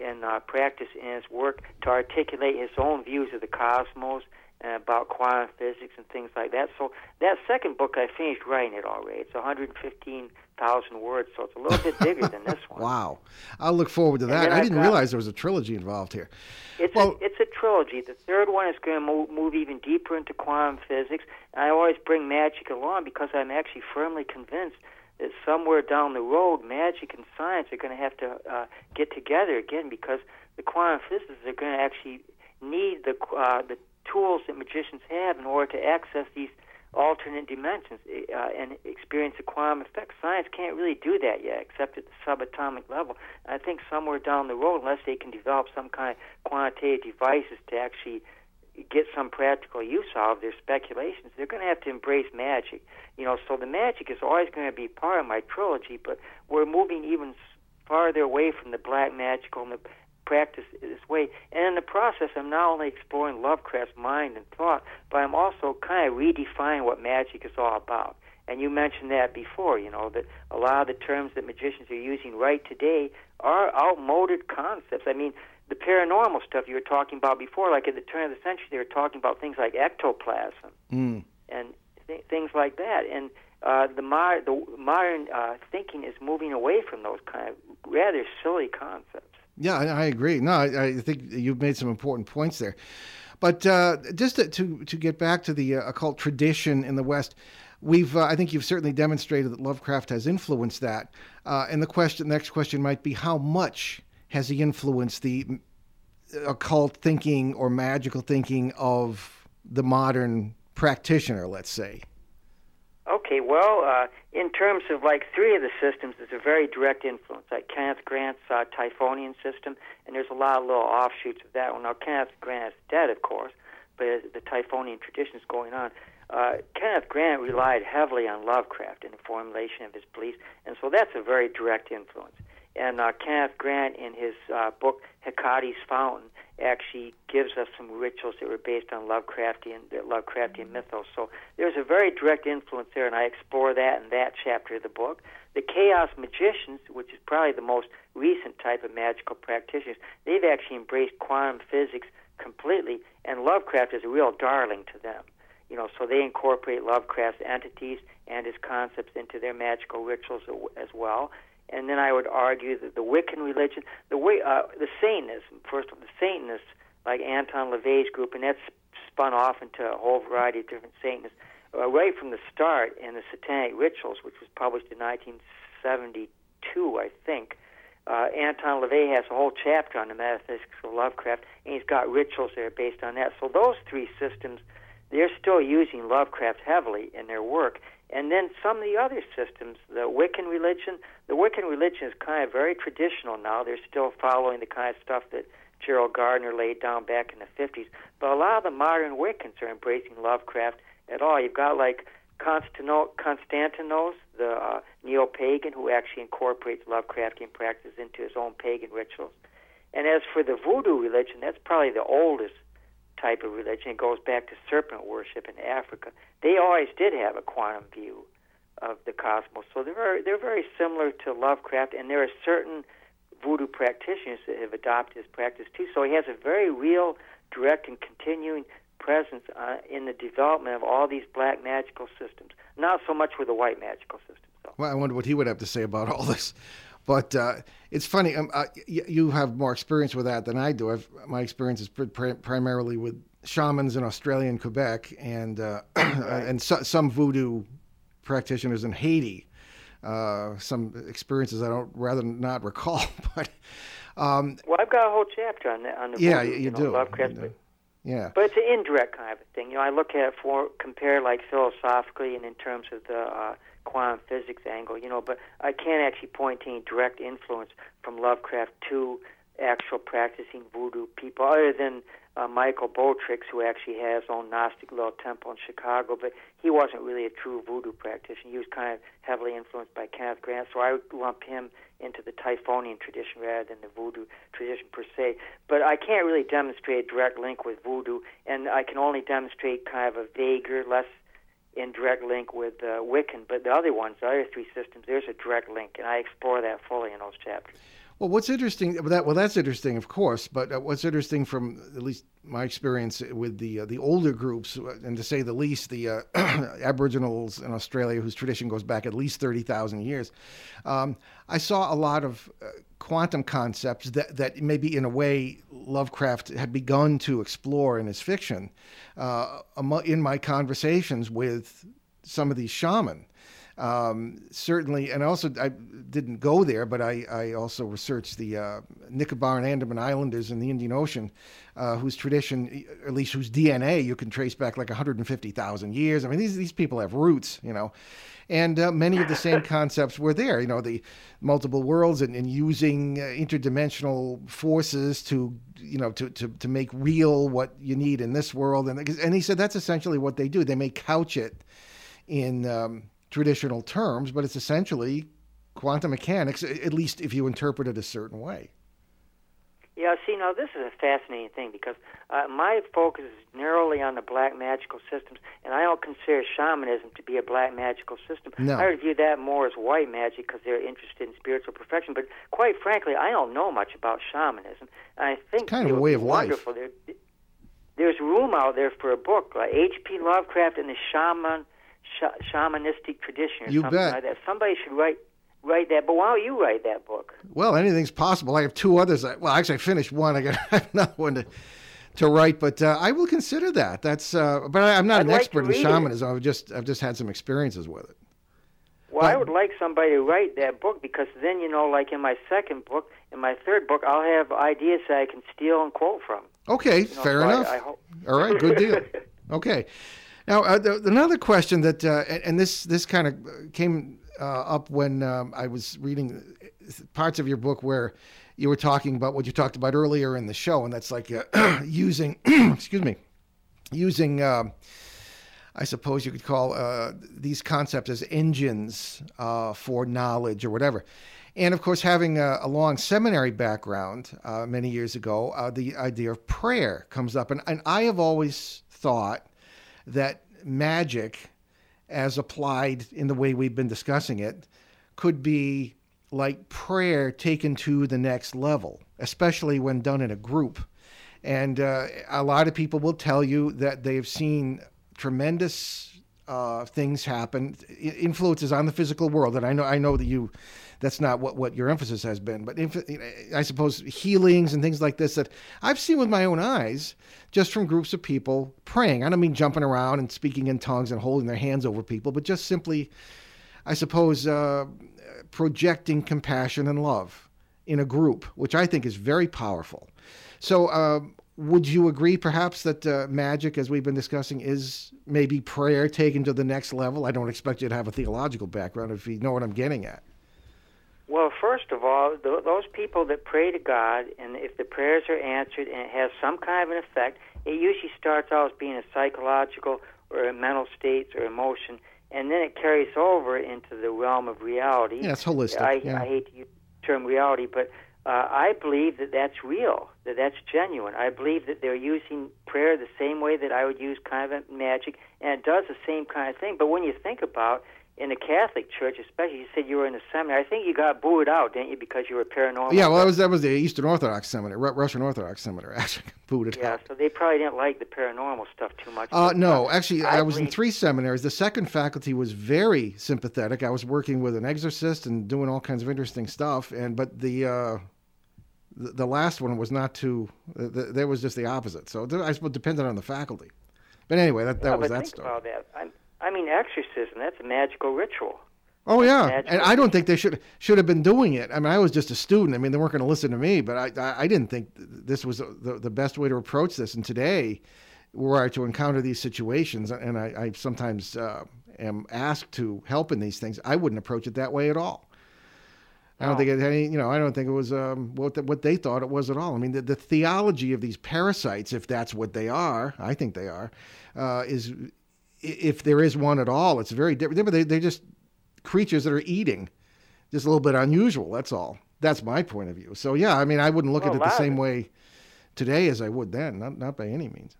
and uh, practice in his work to articulate his own views of the cosmos and about quantum physics and things like that. So that second book, I finished writing it already. It's 115,000 words, so it's a little bit bigger than this one. Wow. I'll look forward to that. I I've didn't got- realize there was a trilogy involved here. It's Well- a it's a trilogy. The third one is going to move, move even deeper into quantum physics. And I always bring magic along because I'm actually firmly convinced that somewhere down the road, magic and science are going to have to uh, get together again because the quantum physicists are going to actually need the uh, the tools that magicians have in order to access these alternate dimensions uh, and experience the quantum effect. Science can't really do that yet, except at the subatomic level. I think somewhere down the road, unless they can develop some kind of quantitative devices to actually get some practical use out of their speculations, they're going to have to embrace magic. You know, so the magic is always going to be part of my trilogy, but we're moving even farther away from the black magical and the practice this way. And in the process, I'm not only exploring Lovecraft's mind and thought, but I'm also kind of redefining what magic is all about. And you mentioned that before, you know, that a lot of the terms that magicians are using right today are outmoded concepts. I mean, the paranormal stuff you were talking about before, like at the turn of the century, they were talking about things like ectoplasm Mm. and th- things like that. And uh, the, mo- the modern uh, thinking is moving away from those kind of rather silly concepts. Yeah, I, I agree. No, I, I think you've made some important points there. But uh, just to, to to get back to the uh, occult tradition in the West, we've uh, I think you've certainly demonstrated that Lovecraft has influenced that. Uh, and the question, next question might be, how much has he influenced the occult thinking or magical thinking of the modern practitioner? Let's say. Okay, well, uh, in terms of like three of the systems, there's a very direct influence, like Kenneth Grant's uh, Typhonian system, and there's a lot of little offshoots of that one. Now, Kenneth Grant is dead, of course, but the Typhonian tradition is going on. Uh, Kenneth Grant relied heavily on Lovecraft in the formulation of his beliefs, and so that's a very direct influence. And uh, Kenneth Grant, in his uh, book Hecate's Fountain, actually gives us some rituals that were based on Lovecraftian Lovecraftian mythos. So there's a very direct influence there, and I explore that in that chapter of the book. The Chaos Magicians, which is probably the most recent type of magical practitioners, they've actually embraced quantum physics completely, and Lovecraft is a real darling to them. You know, so they incorporate Lovecraft's entities and his concepts into their magical rituals as well. And then I would argue that the Wiccan religion, the way, uh, the Satanism, first of all, the Satanists, like Anton LaVey's group, and that's spun off into a whole variety of different Satanists. Uh, right from the start in the Satanic Rituals, which was published in 1972, I think, uh, Anton LaVey has a whole chapter on the metaphysics of Lovecraft, and he's got rituals that are based on that. So those three systems, they're still using Lovecraft heavily in their work. And then some of the other systems, the Wiccan religion, the Wiccan religion is kind of very traditional now. They're still following the kind of stuff that Gerald Gardner laid down back in the 50s. But a lot of the modern Wiccans are embracing Lovecraft at all. You've got like Constantino- Konstantinos, the uh, neo pagan, who actually incorporates Lovecraftian practices into his own pagan rituals. And as for the voodoo religion, that's probably the oldest type of religion. It goes back to serpent worship in Africa. They always did have a quantum view of the cosmos, so they're very, they're very similar to Lovecraft. And there are certain voodoo practitioners that have adopted his practice too. So he has a very real, direct, and continuing presence uh, in the development of all these black magical systems. Not so much with the white magical systems. Though. Well, I wonder what he would have to say about all this. But uh, it's funny. Um, uh, y- you have more experience with that than I do. I've, my experience is pr- pr- primarily with shamans in Australia and Quebec, and uh, and so, some voodoo practitioners in Haiti. Uh, some experiences I don't rather not recall, but um, well, I've got a whole chapter on that on the yeah, voodoo, you, you know, do. Lovecraft, You do. Yeah, But it's an indirect kind of thing. You know, I look at it for compare like philosophically and in terms of the uh, quantum physics angle. You know, but I can't actually point to any direct influence from Lovecraft to actual practicing voodoo people, other than uh, Michael Bertiaux, who actually has his own Gnostic little temple in Chicago. But he wasn't really a true voodoo practitioner. He was kind of heavily influenced by Kenneth Grant, so I would lump him into the Typhonian tradition rather than the voodoo tradition per se. But I can't really demonstrate a direct link with voodoo, and I can only demonstrate kind of a vaguer, less indirect link with uh, Wiccan. But the other ones, the other three systems, there's a direct link, and I explore that fully in those chapters. Well, what's interesting that well, that's interesting, of course. But uh, what's interesting from at least my experience with the uh, the older groups, uh, and to say the least, the uh, Aboriginals in Australia, whose tradition goes back at least thirty thousand years, um, I saw a lot of uh, quantum concepts that that maybe in a way Lovecraft had begun to explore in his fiction. Uh, in my conversations with some of these shaman. Um, certainly, and also I didn't go there, but I, I also researched the uh, Nicobar and Andaman Islanders in the Indian Ocean, uh, whose tradition, at least whose DNA, you can trace back like 150,000 years. I mean, these these people have roots, you know, and uh, many of the same concepts were there. You know, the multiple worlds and, and using uh, interdimensional forces to, you know, to, to to make real what you need in this world. And and he said that's essentially what they do. They may couch it in um, traditional terms, but it's essentially quantum mechanics, at least if you interpret it a certain way. Yeah, see, now this is a fascinating thing because uh, my focus is narrowly on the black magical systems, and I don't consider shamanism to be a black magical system. No. I view that more as white magic because they're interested in spiritual perfection. But quite frankly, I don't know much about shamanism. And I think it's kind of a way of wonderful. life. There, there's room out there for a book like H.P. Lovecraft and the Shaman sh- shamanistic tradition or you something bet. like that. Somebody should write write that. But why don't you write that book? Well, anything's possible. I have two others. I, well, actually, I finished one. I got another one to to write, but uh, I will consider that. That's. Uh, but I, am not I'd an like expert in shamanism. I've just I've just had some experiences with it. Well, I would like somebody to write that book because then, you know, like in my second book, in my third book, I'll have ideas that I can steal and quote from. Okay, You know, fair so I- enough. I hope- All right, good deal. Okay. Now, uh, the, another question that, uh, and, this this kind of came uh, up when um, I was reading parts of your book where you were talking about what you talked about earlier in the show, and that's like uh, using, excuse me, using. Um, I suppose you could call uh, these concepts as engines uh, for knowledge or whatever. And of course, having a, a long seminary background uh, many years ago, uh, the idea of prayer comes up. And, and I have always thought that magic, as applied in the way we've been discussing it, could be like prayer taken to the next level, especially when done in a group. And uh, a lot of people will tell you that they've seen tremendous uh, things happen, influences on the physical world. And I know, I know that you, that's not what, what your emphasis has been, but I suppose healings and things like this that I've seen with my own eyes, just from groups of people praying. I don't mean jumping around and speaking in tongues and holding their hands over people, but just simply, I suppose, uh, projecting compassion and love in a group, which I think is very powerful. So, uh, would you agree, perhaps, that uh, magic, as we've been discussing, is maybe prayer taken to the next level? I don't expect you to have a theological background, if you know what I'm getting at. Well, first of all, th- those people that pray to God, and if the prayers are answered and it has some kind of an effect, it usually starts out as being a psychological or a mental state or emotion, and then it carries over into the realm of reality. Yeah, it's holistic. I, yeah. I hate to use the term reality, but uh, I believe that that's real, that that's genuine. I believe that they're using prayer the same way that I would use kind of magic, and it does the same kind of thing. But when you think about in the Catholic Church, especially, you said you were in the seminary. I think you got booed out, didn't you, because you were paranormal? yeah, well, that was that was the Eastern Orthodox seminary, Russian Orthodox seminary. Actually, booted Yeah, out. Yeah, so they probably didn't like the paranormal stuff too much. Uh, no, actually, I, was in three seminaries. The second faculty was very sympathetic. I was working with an exorcist and doing all kinds of interesting stuff. And but the uh, the, the last one was not too. Uh, the, there was just the opposite. So I suppose it depended on the faculty. But anyway, that, that Yeah, was that story. about that. I, I mean, exorcism—that's a magical ritual. Oh yeah, and I don't think they should should have been doing it. I mean, I was just a student. I mean, they weren't going to listen to me, but I I, I didn't think this was the, the best way to approach this. And today, were I to encounter these situations, and I, I sometimes uh, am asked to help in these things, I wouldn't approach it that way at all. I don't think it any, you know, I don't think it was um, what the, what they thought it was at all. I mean, the, the theology of these parasites, if that's what they are, I think they are, uh, is if there is one at all, it's very different. They, they're just creatures that are eating, just a little bit unusual. That's all. That's my point of view. So yeah, I mean, I wouldn't look Well, at it the same it- way today as I would then. Not not by any means.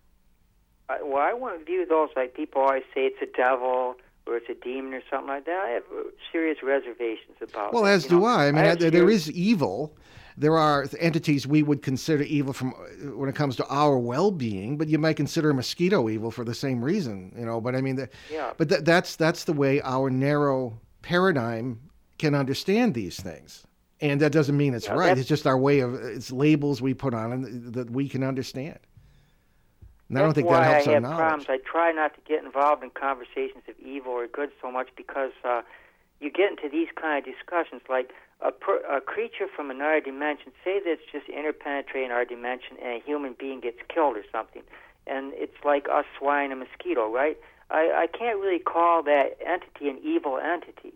I, well, I want to view those like people always say it's a devil or it's a demon or something like that. I have serious reservations about. Well, as do know. I. I mean, there serious- is evil, there are entities we would consider evil from uh, when it comes to our well-being, but you might consider a mosquito evil for the same reason, you know. But I mean, the, Yeah. But th- that's that's the way our narrow paradigm can understand these things, and that doesn't mean it's Yeah, right. It's just our way of it's labels we put on it that we can understand. And I don't That's think why that helps I our have knowledge. problems. I try not to get involved in conversations of evil or good so much because uh, you get into these kind of discussions like a, per, a creature from another dimension. Say that it's just interpenetrating our dimension, and a human being gets killed or something, and it's like us swine a mosquito, right? I, I can't really call that entity an evil entity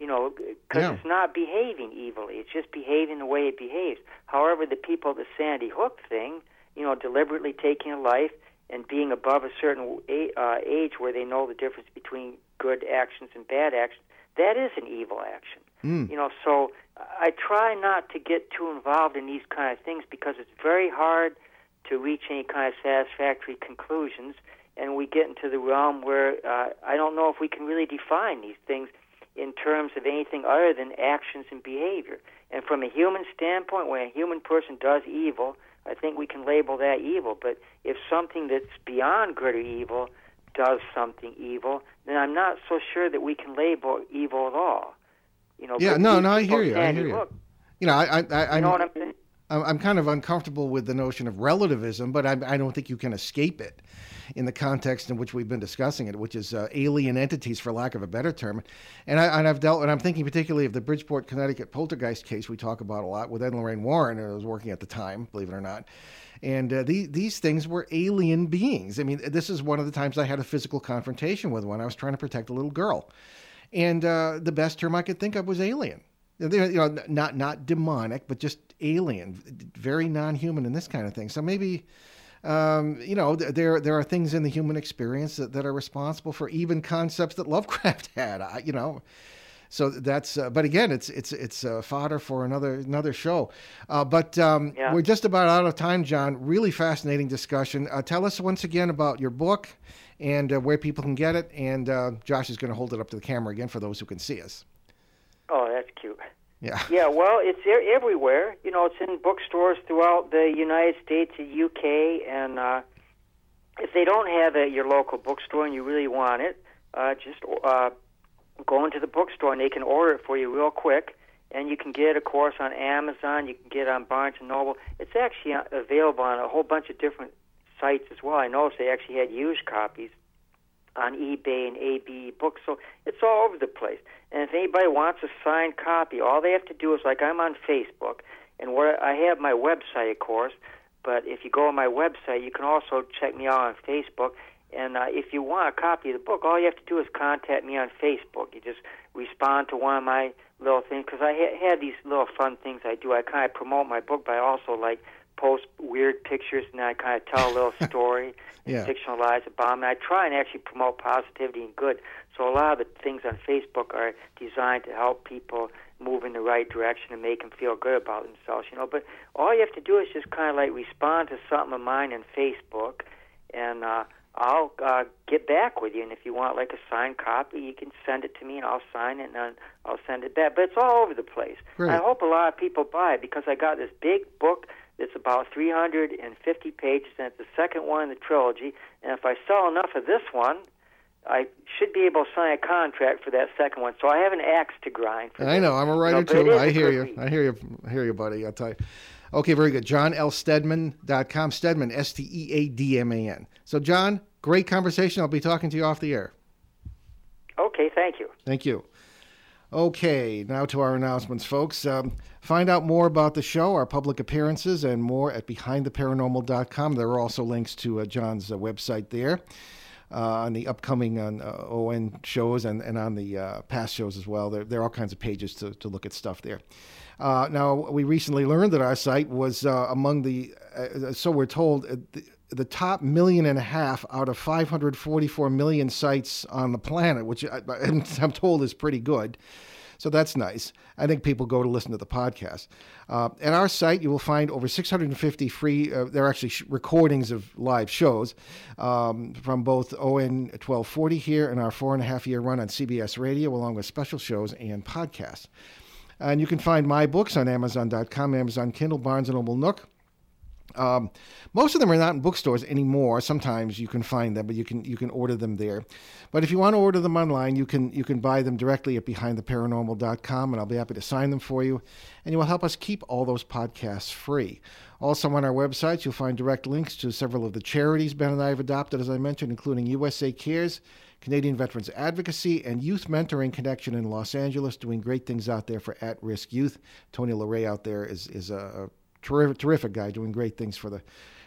you know, because Yeah. it's not behaving evilly. It's just behaving the way it behaves. However, the people, the Sandy Hook thing, you know, deliberately taking a life and being above a certain uh, age where they know the difference between good actions and bad actions, that is an evil action. You know, so I try not to get too involved in these kind of things because it's very hard to reach any kind of satisfactory conclusions, and we get into the realm where uh, I don't know if we can really define these things in terms of anything other than actions and behavior. And from a human standpoint, when a human person does evil, I think we can label that evil. But if something that's beyond good or evil does something evil, then I'm not so sure that we can label evil at all. You know, Yeah, no, no, I hear you. I hear you. Hook, You know, I, I, I, You know I'm- what I'm saying? I'm, I'm kind of uncomfortable with the notion of relativism, but I, I don't think you can escape it in the context in which we've been discussing it, which is uh, alien entities, for lack of a better term. And, I, and I've dealt, and I'm thinking particularly of the Bridgeport, Connecticut poltergeist case we talk about a lot with Ed Lorraine Warren, who was working at the time, believe it or not. And uh, the, these things were alien beings. I mean, this is one of the times I had a physical confrontation with one. I was trying to protect a little girl. And uh, the best term I could think of was alien. You know, not not demonic, but just alien, very non-human in this kind of thing. So maybe, um, you know, there there are things in the human experience that, that are responsible for even concepts that Lovecraft had. I, you know, so that's. Uh, but again, it's it's it's uh, fodder for another another show. Uh, but um, Yeah. we're just about out of time, John. Really fascinating discussion. Uh, tell us once again about your book and uh, where people can get it. And uh, Josh is going to hold it up to the camera again for those who can see us. Oh, that's cute. Yeah. Yeah, well, it's e- everywhere. You know, it's in bookstores throughout the United States and UK. And uh, if they don't have it at your local bookstore and you really want it, uh, just uh, go into the bookstore and they can order it for you real quick. And you can get of course, on Amazon. You can get on Barnes and Noble. It's actually uh, available on a whole bunch of different sites as well. I noticed they actually had used copies on eBay and AbeBooks. So it's all over the place. And if anybody wants a signed copy, all they have to do is like I'm on Facebook, and where I have my website, of course. But if you go on my website, you can also check me out on Facebook. And uh, if you want a copy of the book, all you have to do is contact me on Facebook. You just respond to one of my little things because I ha- have these little fun things I do. I kind of promote my book by also like post weird pictures and I kind of tell a little story Yeah. fictionalize about. And I try and actually promote positivity and good. So a lot of the things on Facebook are designed to help people move in the right direction and make them feel good about themselves, you know. But all you have to do is just kind of like respond to something of mine on Facebook, and uh, I'll uh, get back with you. And if you want like a signed copy, you can send it to me, and I'll sign it, and then I'll send it back. But it's all over the place. Great. I hope a lot of people buy it because I got this big book that's about 350 pages, and it's the second one in the trilogy. And if I sell enough of this one, I should be able to sign a contract for that second one. So I have an axe to grind. For I know. I'm a writer it too. I hear you. I hear you. I hear you, buddy. I'll tell you. Okay, very good. John L. Steadman.com. Steadman, S T E A D M A N. So, John, great conversation. I'll be talking to you off the air. Okay, thank you. Thank you. Okay, now to our announcements, folks. Um, find out more about the show, our public appearances, and more at behindtheparanormal.com. There are also links to uh, John's uh, website there uh, on the upcoming on, uh, ON shows and, and on the uh, past shows as well. There, there are all kinds of pages to, to look at stuff there. Uh, now, we recently learned that our site was among the, so we're told, the, the top million and a half out of 544 million sites on the planet, which I, I'm I'm told is pretty good. So that's nice. I think people go to listen to the podcast. Uh, at our site, you will find over 650 free, uh, they're actually sh- recordings of live shows um, from both ON 1240 here and our four and a half year run on CBS Radio, along with special shows and podcasts. And you can find my books on Amazon.com, Amazon Kindle, Barnes & Noble Nook. Um, most of them are not in bookstores anymore. Sometimes you can find them, but you can you can order them there. But if you want to order them online, you can you can buy them directly at behindtheparanormal.com, and I'll be happy to sign them for you. And you will help us keep all those podcasts free. Also on our website, you'll find direct links to several of the charities Ben and I have adopted, as I mentioned, including USA Cares, Canadian Veterans Advocacy, and Youth Mentoring Connection in Los Angeles, doing great things out there for at-risk youth. Tony LaRay out there is is a, a terrific, terrific guy doing great things for the,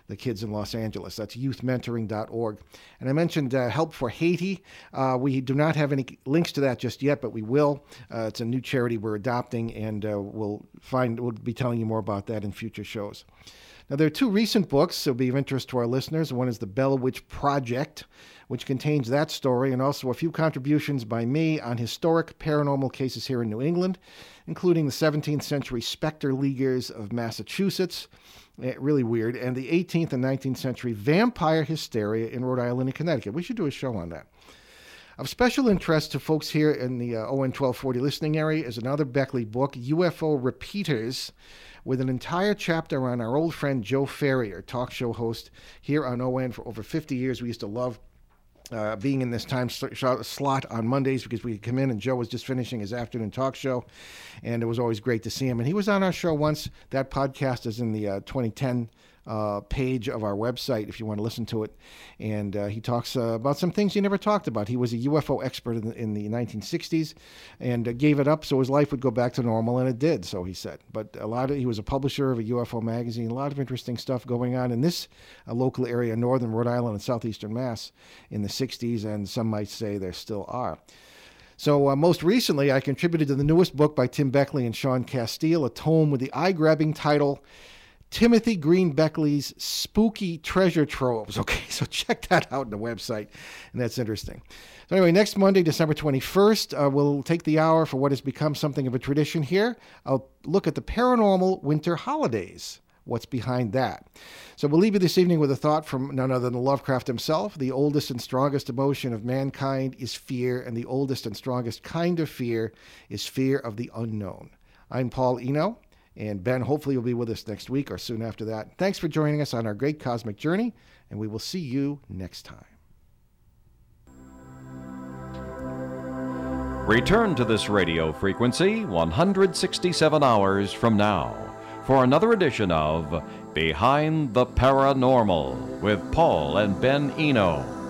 the kids in Los Angeles. That's youthmentoring.org. And I mentioned uh, Help for Haiti. Uh, we do not have any links to that just yet, but we will. Uh, it's a new charity we're adopting, and uh, we'll find we'll be telling you more about that in future shows. Now, there are two recent books that will be of interest to our listeners. One is The Bell Witch Project, which contains that story, and also a few contributions by me on historic paranormal cases here in New England, including the 17th century Spectre Leaguers of Massachusetts, eh, really weird, and the 18th and 19th century vampire hysteria in Rhode Island and Connecticut. We should do a show on that. Of special interest to folks here in the uh, ON 1240 listening area is another Beckley book, UFO Repeaters, with an entire chapter on our old friend Joe Ferriere, talk show host here on ON for over 50 years. We used to love uh, being in this time slot on Mondays because we could come in and Joe was just finishing his afternoon talk show, and it was always great to see him. And he was on our show once. That podcast is in the uh, 2010 uh, page of our website if you want to listen to it. And uh, he talks uh, about some things he never talked about. He was a UFO expert in the, in the 1960s and uh, gave it up so his life would go back to normal, and it did, so he said. But a lot of he was a publisher of a UFO magazine, a lot of interesting stuff going on in this uh, local area, northern Rhode Island and southeastern Mass, in the 60s, and some might say there still are. So, uh, most recently, I contributed to the newest book by Tim Beckley and Sean Casteel, a tome with the eye grabbing title Timothy Green Beckley's Spooky Treasure Troves. Okay, so check that out on the website, and that's interesting. So, anyway, next Monday, December 21st, uh, we'll take the hour for what has become something of a tradition here. I'll look at the paranormal winter holidays. What's behind that? So, we'll leave you this evening with a thought from none other than Lovecraft himself. The oldest and strongest emotion of mankind is fear, and the oldest and strongest kind of fear is fear of the unknown. I'm Paul Eno. And Ben, hopefully, will be with us next week or soon after that. Thanks for joining us on our great cosmic journey, and we will see you next time. Return to this radio frequency 167 hours from now for another edition of Behind the Paranormal with Paul and Ben Eno.